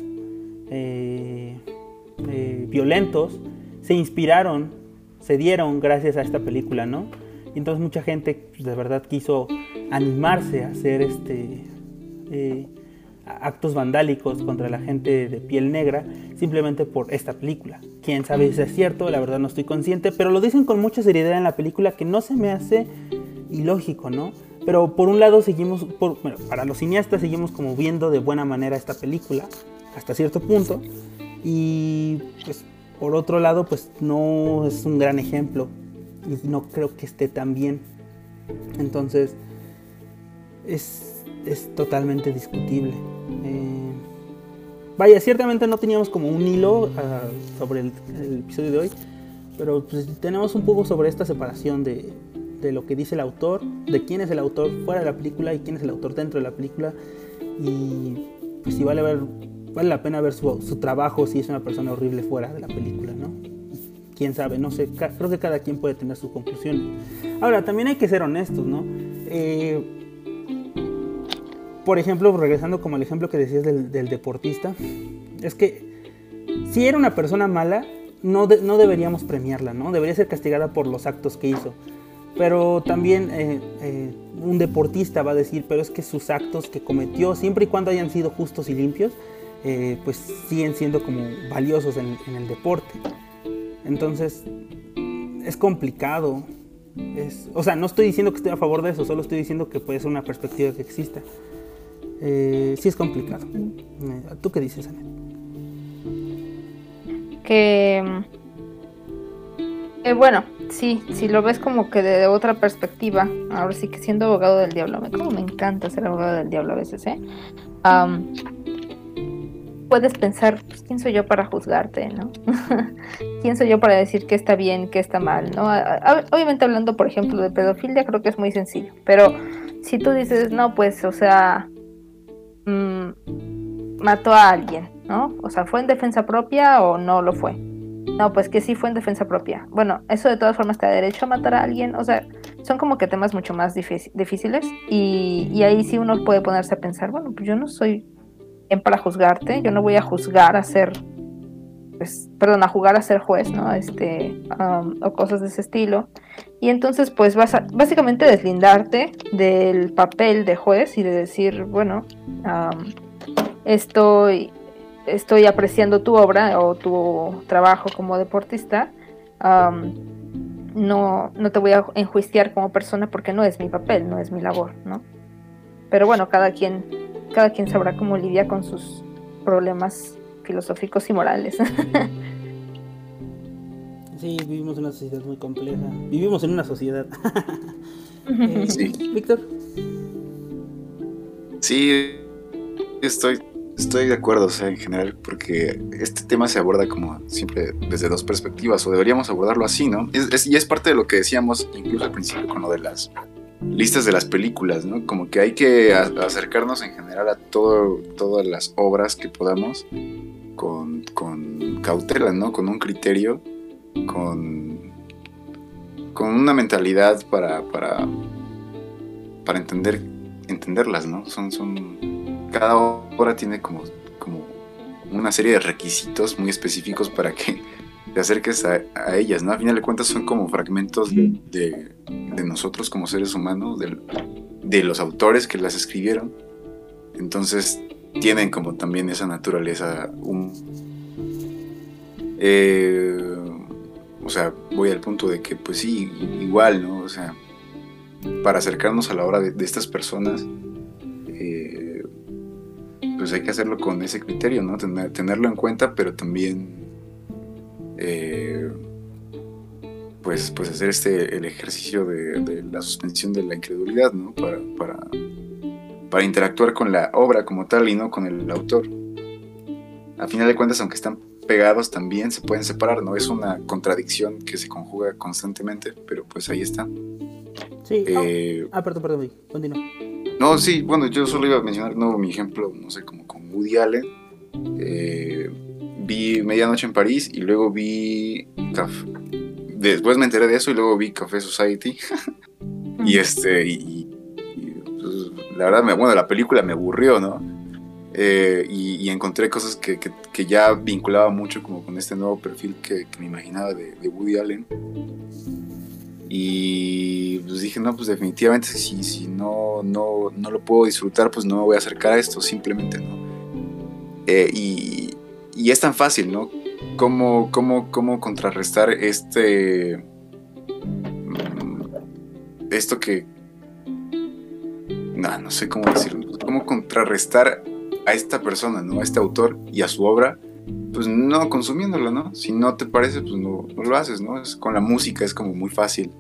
[SPEAKER 1] violentos se inspiraron se dieron gracias a esta película, ¿no? Y entonces mucha gente pues, de verdad quiso animarse a hacer este eh, actos vandálicos contra la gente de piel negra simplemente por esta película. Quién sabe si es cierto, la verdad no estoy consciente, pero lo dicen con mucha seriedad en la película que no se me hace ilógico, ¿no? Pero por un lado seguimos, bueno, para los cineastas seguimos como viendo de buena manera esta película hasta cierto punto y pues por otro lado, pues no es un gran ejemplo y no creo que esté tan bien. Entonces, es, totalmente discutible. Eh, vaya, ciertamente no teníamos como un hilo ah, sobre el, episodio de hoy, pero pues, tenemos un poco sobre esta separación de, de lo que dice el autor, de quién es el autor fuera de la película y quién es el autor dentro de la película. Y pues si vale ver vale la pena ver su, trabajo si es una persona horrible fuera de la película, ¿no? Quién sabe, no sé, creo que cada quien puede tener sus conclusiones. Ahora, también hay que ser honestos, ¿no? Eh, por ejemplo, regresando como el ejemplo que decías del, deportista, es que si era una persona mala, no, no deberíamos premiarla, ¿no? Debería ser castigada por los actos que hizo. Pero también eh, eh, un deportista va a decir, pero es que sus actos que cometió, siempre y cuando hayan sido justos y limpios, eh, pues siguen siendo como valiosos en, el deporte. Entonces, es complicado. Es, o sea, no estoy diciendo que estoy a favor de eso, solo estoy diciendo que puede ser una perspectiva que exista. sí es complicado. ¿Tú qué dices, Ana?
[SPEAKER 2] Que, bueno, sí, si lo ves como que de otra perspectiva, ahora sí que siendo abogado del diablo, me, como me encanta ser abogado del diablo a veces, ¿eh? Puedes pensar, pues, ¿quién soy yo para juzgarte, no? ¿Quién soy yo para decir qué está bien, qué está mal, no? obviamente hablando, por ejemplo, de pedofilia, creo que es muy sencillo, pero si tú dices, no, pues, o sea, mmm, mató a alguien, ¿no? O sea, ¿fue en defensa propia o no lo fue? No, pues que sí fue en defensa propia. Bueno, eso de todas formas te da derecho a matar a alguien. O sea, son como que temas mucho más difíciles. Y, y ahí sí uno puede ponerse a pensar, bueno, pues yo no soy bien para juzgarte. Yo no voy a juzgar a ser, pues, perdón, a jugar a ser juez, ¿no? Este, um, o cosas de ese estilo. Y entonces, pues vas a básicamente deslindarte del papel de juez y de decir, bueno, um, estoy estoy apreciando tu obra o tu trabajo como deportista, no, no te voy a enjuiciar como persona porque no es mi papel, no es mi labor, ¿no? Pero bueno, cada quien, cada quien sabrá cómo lidia con sus problemas filosóficos y morales.
[SPEAKER 1] sí, vivimos en una sociedad muy compleja. Vivimos en una sociedad. Eh, sí. Víctor.
[SPEAKER 3] Sí, estoy Estoy de acuerdo, o sea, en general, porque este tema se aborda como siempre desde dos perspectivas, o deberíamos abordarlo así, ¿no? y es parte de lo que decíamos incluso al principio con lo de las listas de las películas, ¿no? Como que hay que acercarnos en general a todo, todas las obras que podamos con, con cautela, ¿no? Con un criterio, con, con una mentalidad para, para, para entender, entenderlas, ¿no? Son, son cada obra tiene como, como una serie de requisitos muy específicos para que te acerques a, ellas, ¿no? A final de cuentas son como fragmentos de, nosotros como seres humanos, de, los autores que las escribieron. Entonces tienen como también esa naturaleza. Eh, o sea, voy al punto de que, pues sí, igual, ¿no? O sea, para acercarnos a la obra de, estas personas, pues hay que hacerlo con ese criterio, ¿no? tenerlo en cuenta, pero también eh, pues, pues hacer este el ejercicio de, la suspensión de la incredulidad, ¿no? Para, para, interactuar con la obra como tal y no con el autor. A final de cuentas, aunque están pegados también se pueden separar, ¿no? Es una contradicción que se conjuga constantemente, pero pues ahí está.
[SPEAKER 1] Sí. Eh, ah, perdón, perdón, continúa.
[SPEAKER 3] No, sí, bueno, yo solo iba a mencionar nuevo mi ejemplo, no sé, como con Woody Allen. Eh, vi Medianoche en París y luego vi Después me enteré de eso y luego vi Café Society. y este, y, pues, la verdad, me, bueno, la película me aburrió, ¿no? Eh, y, encontré cosas que, ya vinculaba mucho como con este nuevo perfil que, me imaginaba de, de Woody Allen. Y pues dije, no, pues definitivamente si, si no, no, no lo puedo disfrutar, pues no me voy a acercar a esto, simplemente no. Eh, y, y, es tan fácil, ¿no? ¿Cómo, cómo, cómo contrarrestar este... Mm, esto que... No, no sé cómo decirlo. ¿Cómo contrarrestar a esta persona, ¿no? A este autor y a su obra pues no consumiéndolo, ¿no? Si no te parece, pues no, lo haces, ¿no? Es, con la música es como muy fácil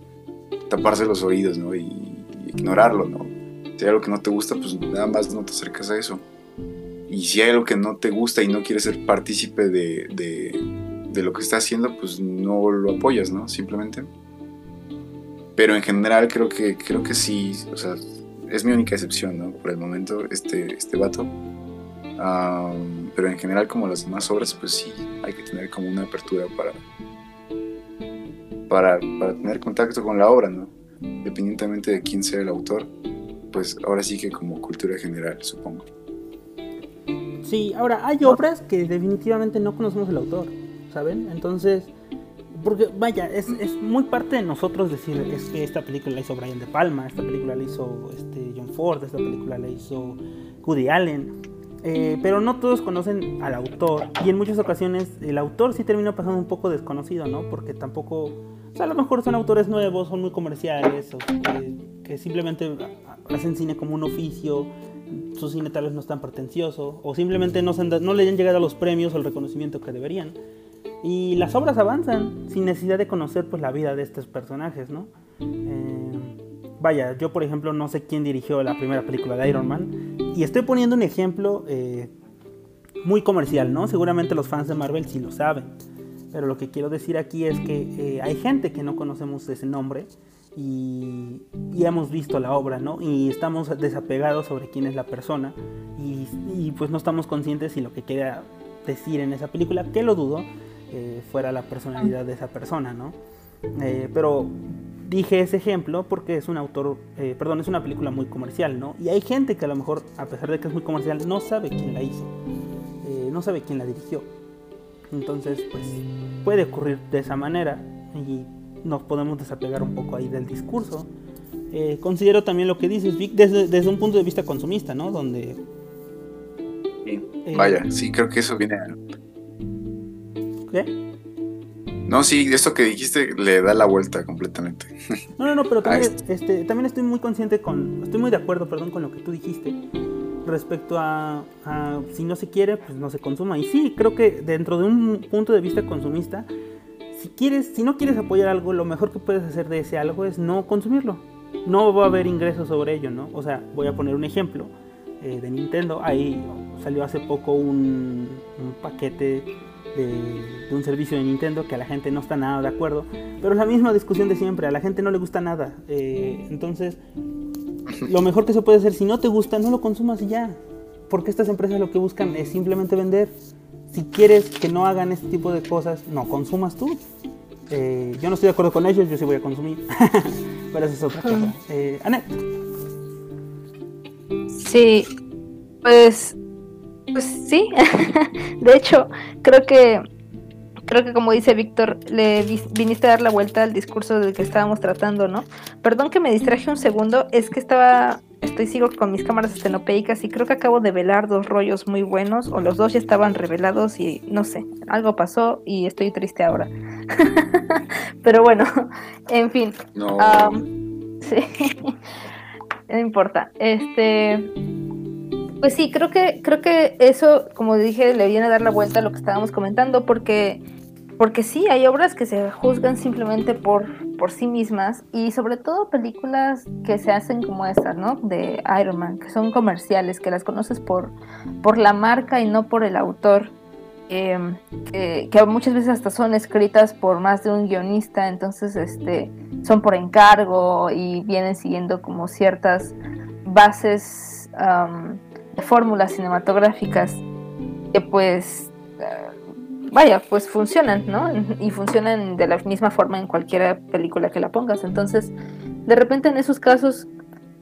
[SPEAKER 3] taparse los oídos, ¿no? Y, ignorarlo, ¿no? Si hay algo que no te gusta, pues nada más no te acercas a eso. Y si hay algo que no te gusta y no quieres ser partícipe de, de, lo que está haciendo, pues no lo apoyas, ¿no? Simplemente. Pero en general creo que, creo que sí, o sea, es mi única excepción, ¿no? Por el momento, este, este vato pero en general como las demás obras, pues sí, hay que tener como una apertura para, para, para tener contacto con la obra, ¿no? Independientemente de quién sea el autor, pues ahora sí que como cultura general, supongo.
[SPEAKER 1] Sí, ahora hay obras que definitivamente no conocemos el autor. ¿saben? Entonces, porque vaya, es, es, muy parte de nosotros decir, es que esta película la hizo Brian De Palma, esta película la hizo este, John Ford, esta película la hizo Woody Allen. Eh, pero no todos conocen al autor y en muchas ocasiones el autor sí termina pasando un poco desconocido, ¿no? Porque tampoco, o sea, a lo mejor son autores nuevos, son muy comerciales, o que, simplemente hacen cine como un oficio, su cine tal no es tan pretencioso, o simplemente no, no le han llegado a los premios o el reconocimiento que deberían. Y las obras avanzan sin necesidad de conocer pues la vida de estos personajes, ¿no? Eh, vaya, yo por ejemplo no sé quién dirigió la primera película de Iron Man y estoy poniendo un ejemplo eh, muy comercial, ¿no? Seguramente los fans de Marvel sí lo saben, pero lo que quiero decir aquí es que eh, hay gente que no conocemos ese nombre y, hemos visto la obra, ¿no? Y estamos desapegados sobre quién es la persona y, y pues no estamos conscientes si lo que quiera decir en esa película, que lo dudo, eh, fuera la personalidad de esa persona, ¿no? pero dije ese ejemplo porque es un autor, eh, perdón, es una película muy comercial, ¿no? Y hay gente que a lo mejor, a pesar de que es muy comercial, no sabe quién la hizo, eh, no sabe quién la dirigió. Entonces, pues puede ocurrir de esa manera y nos podemos desapegar un poco ahí del discurso. Eh, considero también lo que dices, Vic, desde, desde un punto de vista consumista, ¿no? Donde...
[SPEAKER 3] Vaya, sí, creo que eso viene... ¿Qué? No, sí, esto que dijiste le da la vuelta completamente.
[SPEAKER 1] No, no, no, pero también, este, también estoy muy consciente con, estoy muy de acuerdo, perdón, con lo que tú dijiste respecto a, si no se quiere, pues no se consuma. Y sí, creo que dentro de un punto de vista consumista, si quieres, si no quieres apoyar algo, lo mejor que puedes hacer de ese algo es no consumirlo. No va a haber ingresos sobre ello, ¿no? O sea, voy a poner un ejemplo eh, de Nintendo. Ahí salió hace poco un, paquete de, un servicio de Nintendo que a la gente no está nada de acuerdo. Pero es la misma discusión de siempre, a la gente no le gusta nada. Eh, entonces, lo mejor que se puede hacer, si no te gusta, no lo consumas y ya. Porque estas empresas lo que buscan es simplemente vender. Si quieres que no hagan este tipo de cosas, no consumas tú. Eh, yo no estoy de acuerdo con ellos, yo sí voy a consumir. Pero eso es otra cosa. Eh,
[SPEAKER 2] Sí, pues pues sí, de hecho, creo que creo que como dice Víctor, le viniste a dar la vuelta al discurso del que estábamos tratando, ¿no? Perdón que me distraje un segundo, es que estaba, estoy sigo con mis cámaras estenopeicas y creo que acabo de velar dos rollos muy buenos, o los dos ya estaban revelados y no sé, algo pasó y estoy triste ahora. Pero bueno, en fin.
[SPEAKER 3] No.
[SPEAKER 2] sí, no importa. Este pues sí, creo que, creo que eso, como dije, le viene a dar la vuelta a lo que estábamos comentando, porque, porque sí, hay obras que se juzgan simplemente por, por sí mismas, y sobre todo películas que se hacen como estas, ¿no? De Iron Man, que son comerciales, que las conoces por, por la marca y no por el autor. Em, que, muchas veces hasta son escritas por más de un guionista, entonces este, son por encargo y vienen siguiendo como ciertas bases fórmulas cinematográficas que pues vaya, pues funcionan, ¿no? Y funcionan de la misma forma en cualquier película que la pongas. Entonces, de repente en esos casos,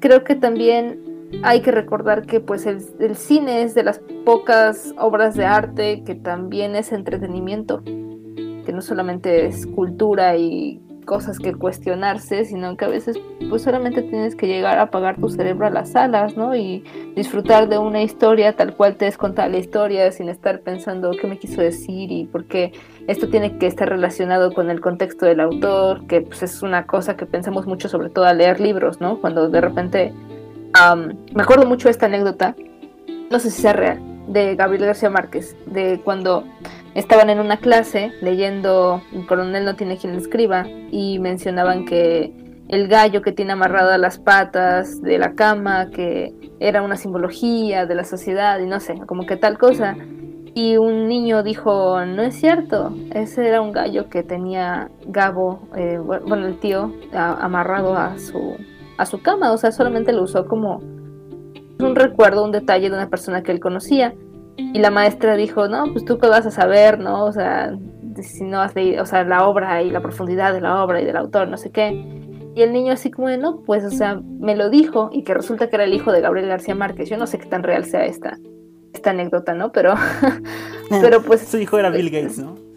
[SPEAKER 2] creo que también hay que recordar que pues el, el cine es de las pocas obras de arte que también es entretenimiento, que no solamente es cultura y cosas que cuestionarse, sino que a veces pues solamente tienes que llegar a apagar tu cerebro a las salas, ¿no? Y disfrutar de una historia tal cual te es contar la historia sin estar pensando qué me quiso decir y por qué esto tiene que estar relacionado con el contexto del autor, que pues es una cosa que pensamos mucho sobre todo al leer libros, ¿no? Cuando de repente me acuerdo mucho de esta anécdota, no sé si sea real, de Gabriel García Márquez, de cuando estaban en una clase leyendo El coronel no tiene quien escriba y mencionaban que el gallo que tiene amarrado a las patas de la cama, que era una simbología de la sociedad y no sé, como que tal cosa. Y un niño dijo, no es cierto, ese era un gallo que tenía Gabo, eh, bueno, el tío, amarrado a su, a su cama, o sea, solamente lo usó como un recuerdo, un detalle de una persona que él conocía. Y la maestra dijo, no, pues tú qué vas a saber, ¿no? O sea, si no has leído, o sea, la obra y la profundidad de la obra y del autor, no sé qué. Y el niño así como de, no, pues, o sea, me lo dijo y que resulta que era el hijo de Gabriel García Márquez. Yo no sé qué tan real sea esta, esta anécdota, ¿no? Pero, pero pues...
[SPEAKER 1] Su hijo era Bill Gates, ¿no?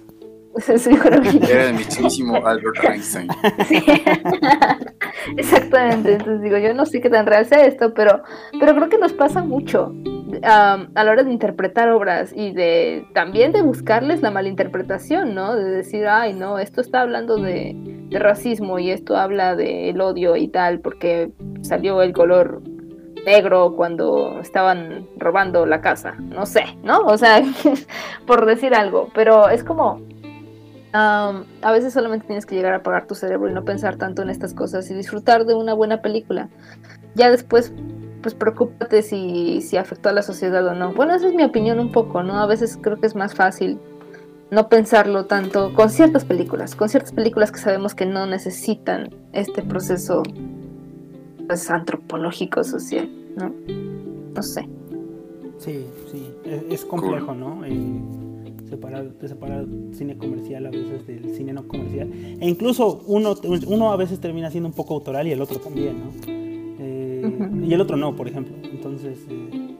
[SPEAKER 3] Era el mismísimo Albert Einstein.
[SPEAKER 2] Exactamente, entonces digo, yo no sé qué tan real sea esto, pero, pero creo que nos pasa mucho a la hora de interpretar obras y de también de buscarles la malinterpretación, ¿no? De decir, ay, no, esto está hablando de, de racismo y esto habla del odio y tal, porque salió el color negro cuando estaban robando la casa, no sé, ¿no? O sea, por decir algo, pero es como a veces solamente tienes que llegar a apagar tu cerebro y no pensar tanto en estas cosas y disfrutar de una buena película. Ya después, pues preocúpate si, si afectó a la sociedad o no. Bueno, esa es mi opinión un poco, ¿no? A veces creo que es más fácil no pensarlo tanto con ciertas películas, con ciertas películas que sabemos que no necesitan este proceso pues, antropológico social, ¿no? No sé.
[SPEAKER 1] Sí, sí, es, complejo, ¿no? Eh, separar, separar cine comercial a veces del cine no comercial. E incluso uno, uno a veces termina siendo un poco autoral y el otro también, ¿no? Eh, y el otro no, por ejemplo. Entonces, eh,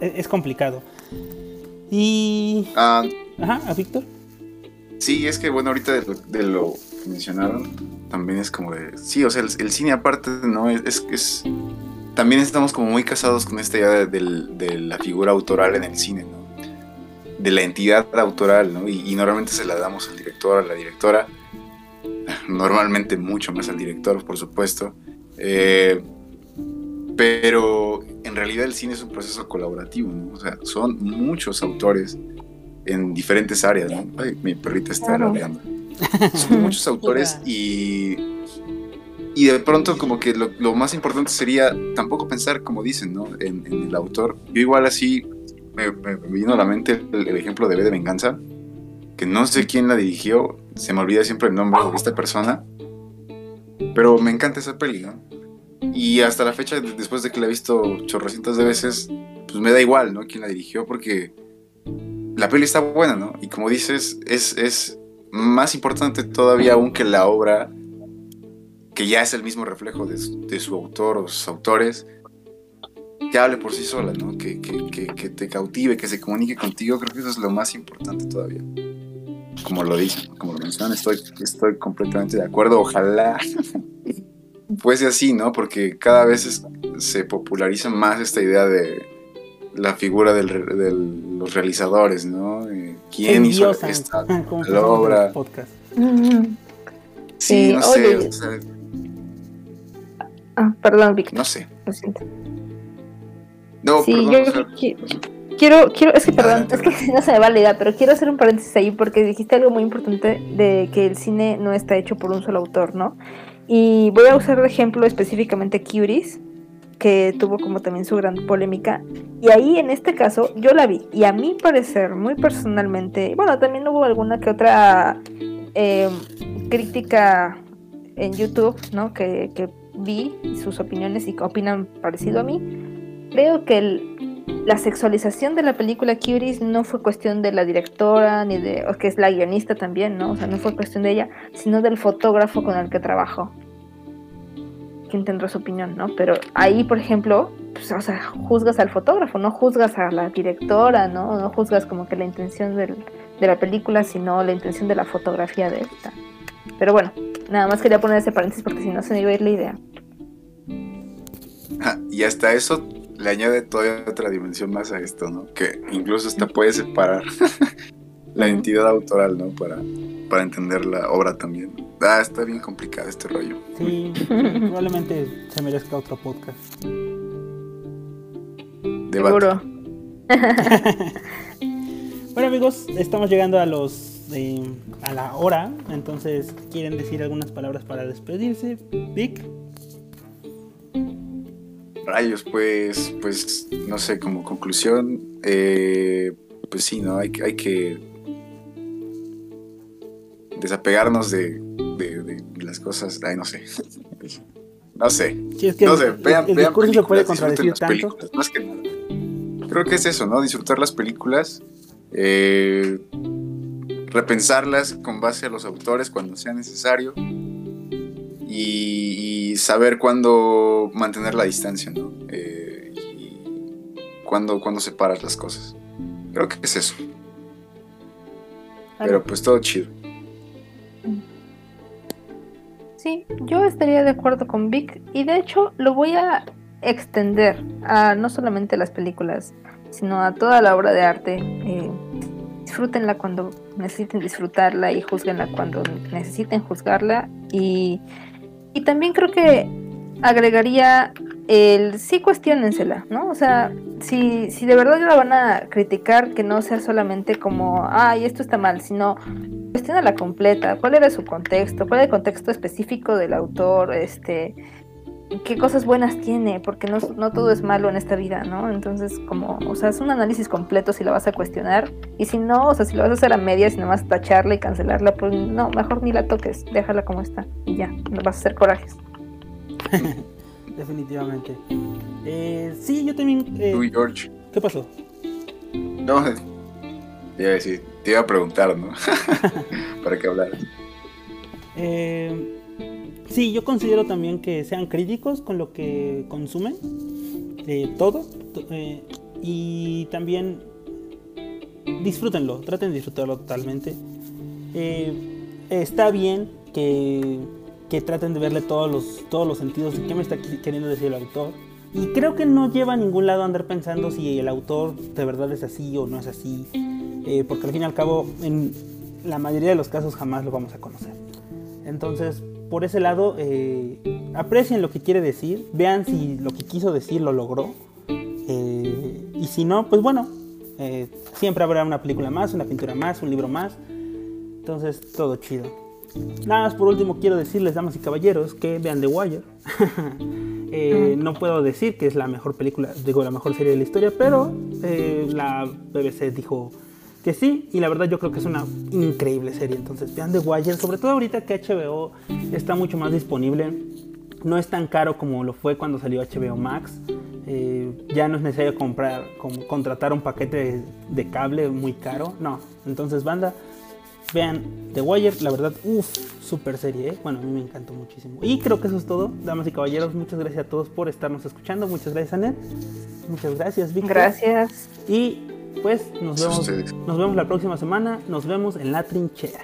[SPEAKER 1] e, es, complicado. Y...
[SPEAKER 3] Ah,
[SPEAKER 1] Ajá, ¿a Víctor?
[SPEAKER 3] Sí, es que bueno, ahorita de lo, que mencionaron, también es como de... Sí, o sea, el, cine aparte, ¿no? Es, es, También estamos como muy casados con esta idea de la figura autoral en el cine, ¿no? De la entidad autoral, ¿no? Y, normalmente se la damos al director, a la directora, normalmente mucho más al director, por supuesto, eh, pero en realidad el cine es un proceso colaborativo, ¿no? O sea, son muchos autores en diferentes áreas, ¿no? Ay, mi perrita está claro. Son muchos autores y, y de pronto como que lo, más importante sería tampoco pensar, como dicen, ¿no? En, en el autor. Yo igual así me, vino a la mente el, ejemplo de B de Venganza, que no sé quién la dirigió, se me olvida siempre el nombre de esta persona, pero me encanta esa peli, ¿no? Y hasta la fecha, después de que la he visto chorrocientas de veces, pues me da igual, ¿no? Quién la dirigió, porque la peli está buena, ¿no? Y como dices, es, es más importante todavía aún que la obra, que ya es el mismo reflejo de su autor o sus autores, que hable por sí sola, ¿no? Que, te cautive, que se comunique contigo, creo que eso es lo más importante todavía. Como lo dicen, como lo mencionan, estoy, estoy completamente de acuerdo. Ojalá fuese así, ¿no? Porque cada vez se populariza más esta idea de la figura de los realizadores, ¿no? Eh, ¿Quién hizo esta la obra? Sí, no sé.
[SPEAKER 2] ah, perdón, Víctor.
[SPEAKER 3] No sé.
[SPEAKER 2] Lo siento.
[SPEAKER 3] No, sí,
[SPEAKER 2] yo quiero, quiero, es que perdón, es que no se me va la idea, pero quiero hacer un paréntesis ahí porque dijiste algo muy importante de que el cine no está hecho por un solo autor, ¿no? Y voy a usar de ejemplo específicamente Curies, que tuvo como también su gran polémica. Y ahí en este caso yo la vi. Y a mi parecer, muy personalmente, bueno, también hubo alguna que otra em, crítica en YouTube, ¿no? Que, que vi sus opiniones y que opinan parecido a mí creo que la sexualización de la película Curies no fue cuestión de la directora, ni de, o que es la guionista también, ¿no? O sea, no fue cuestión de ella, sino del fotógrafo con el que trabajó. Quien tendrá su opinión, ¿no? Pero ahí, por ejemplo, pues, o sea, juzgas al fotógrafo, no juzgas a la directora, ¿no? No juzgas como que la intención de la película, sino la intención de la fotografía de esta. Pero bueno, nada más quería poner ese paréntesis porque si no se me iba a ir la idea.
[SPEAKER 3] y hasta eso le añade todavía otra dimensión más a esto, ¿no? Que incluso hasta puede separar la entidad autoral, ¿no? Para, para entender la obra también. Ah, está bien complicado este rollo.
[SPEAKER 1] Sí, probablemente se merezca otro podcast.
[SPEAKER 2] Seguro.
[SPEAKER 1] bueno amigos, estamos llegando a los eh, a la hora, entonces quieren decir algunas palabras para despedirse. Vic.
[SPEAKER 3] Rayos, pues, pues, no sé, como conclusión, eh, pues sí, ¿no? Hay, hay que desapegarnos de, las cosas, ay, no sé. no sé. no sé, vean,
[SPEAKER 1] el, el se puede contradecir tanto.
[SPEAKER 3] más que nada. Creo que es eso, ¿no? Disfrutar las películas, eh, repensarlas con base a los autores cuando sea necesario y, saber cuándo mantener la distancia, ¿no? Eh, y cuándo, cuándo separar las cosas. Creo que es eso. Pero pues todo chido.
[SPEAKER 2] Sí, yo estaría de acuerdo con Vic y de hecho lo voy a extender a no solamente las películas, sino a toda la obra de arte. Eh, disfrútenla cuando necesiten disfrutarla y juzguenla cuando necesiten juzgarla. Y, y también creo que agregaría el sí cuestionensela, ¿no? O sea, si, si de verdad la van a criticar, que no sea solamente como, ay, esto está mal, sino cuestiona la completa, cuál era su contexto, cuál era el contexto específico del autor, este, qué cosas buenas tiene, porque no, no, todo es malo en esta vida, ¿no? Entonces, como, o sea, es un análisis completo si la vas a cuestionar, y si no, o sea, si lo vas a hacer a medias y nomás tacharla y cancelarla, pues no, mejor ni la toques, déjala como está, y ya, no vas a hacer corajes.
[SPEAKER 1] Definitivamente. Eh, sí, yo también... Eh,
[SPEAKER 3] Tú, George.
[SPEAKER 1] ¿Qué pasó?
[SPEAKER 3] No, te iba a decir, te iba a preguntar, ¿no? Para que hablaras.
[SPEAKER 1] Eh, sí, yo considero también que sean críticos con lo que consumen, eh, todo, eh, y también disfrútenlo, traten de disfrutarlo totalmente. Eh, está bien que, que, traten de verle todos los, todos los sentidos de qué me está queriendo decir el autor. Y creo que no lleva a ningún lado andar pensando si el autor de verdad es así o no es así, porque al fin y al cabo, en la mayoría de los casos jamás lo vamos a conocer. Entonces, por ese lado, eh, aprecien lo que quiere decir, vean si lo que quiso decir lo logró. Eh, y si no, pues bueno, eh, siempre habrá una película más, una pintura más, un libro más. Entonces, todo chido. Nada más por último quiero decirles, damas y caballeros, que vean The Wire. no puedo decir que es la mejor película, digo, la mejor serie de la historia, pero la BBC dijo que sí, y la verdad yo creo que es una increíble serie. Entonces vean The Wire, sobre todo ahorita que HBO está mucho más disponible. No es tan caro como lo fue cuando salió HBO Max. Eh, ya no es necesario comprar, contratar un paquete de, de, cable muy caro. No, entonces banda, vean The Wire, la verdad, uff, super serie. ¿eh? Bueno, a mí me encantó muchísimo. Y creo que eso es todo, damas y caballeros. Muchas gracias a todos por estarnos escuchando. Muchas gracias, Anet. Muchas gracias, Víctor.
[SPEAKER 2] Gracias.
[SPEAKER 1] Y pues nos vemos, nos vemos la próxima semana. Nos vemos en la trinchera.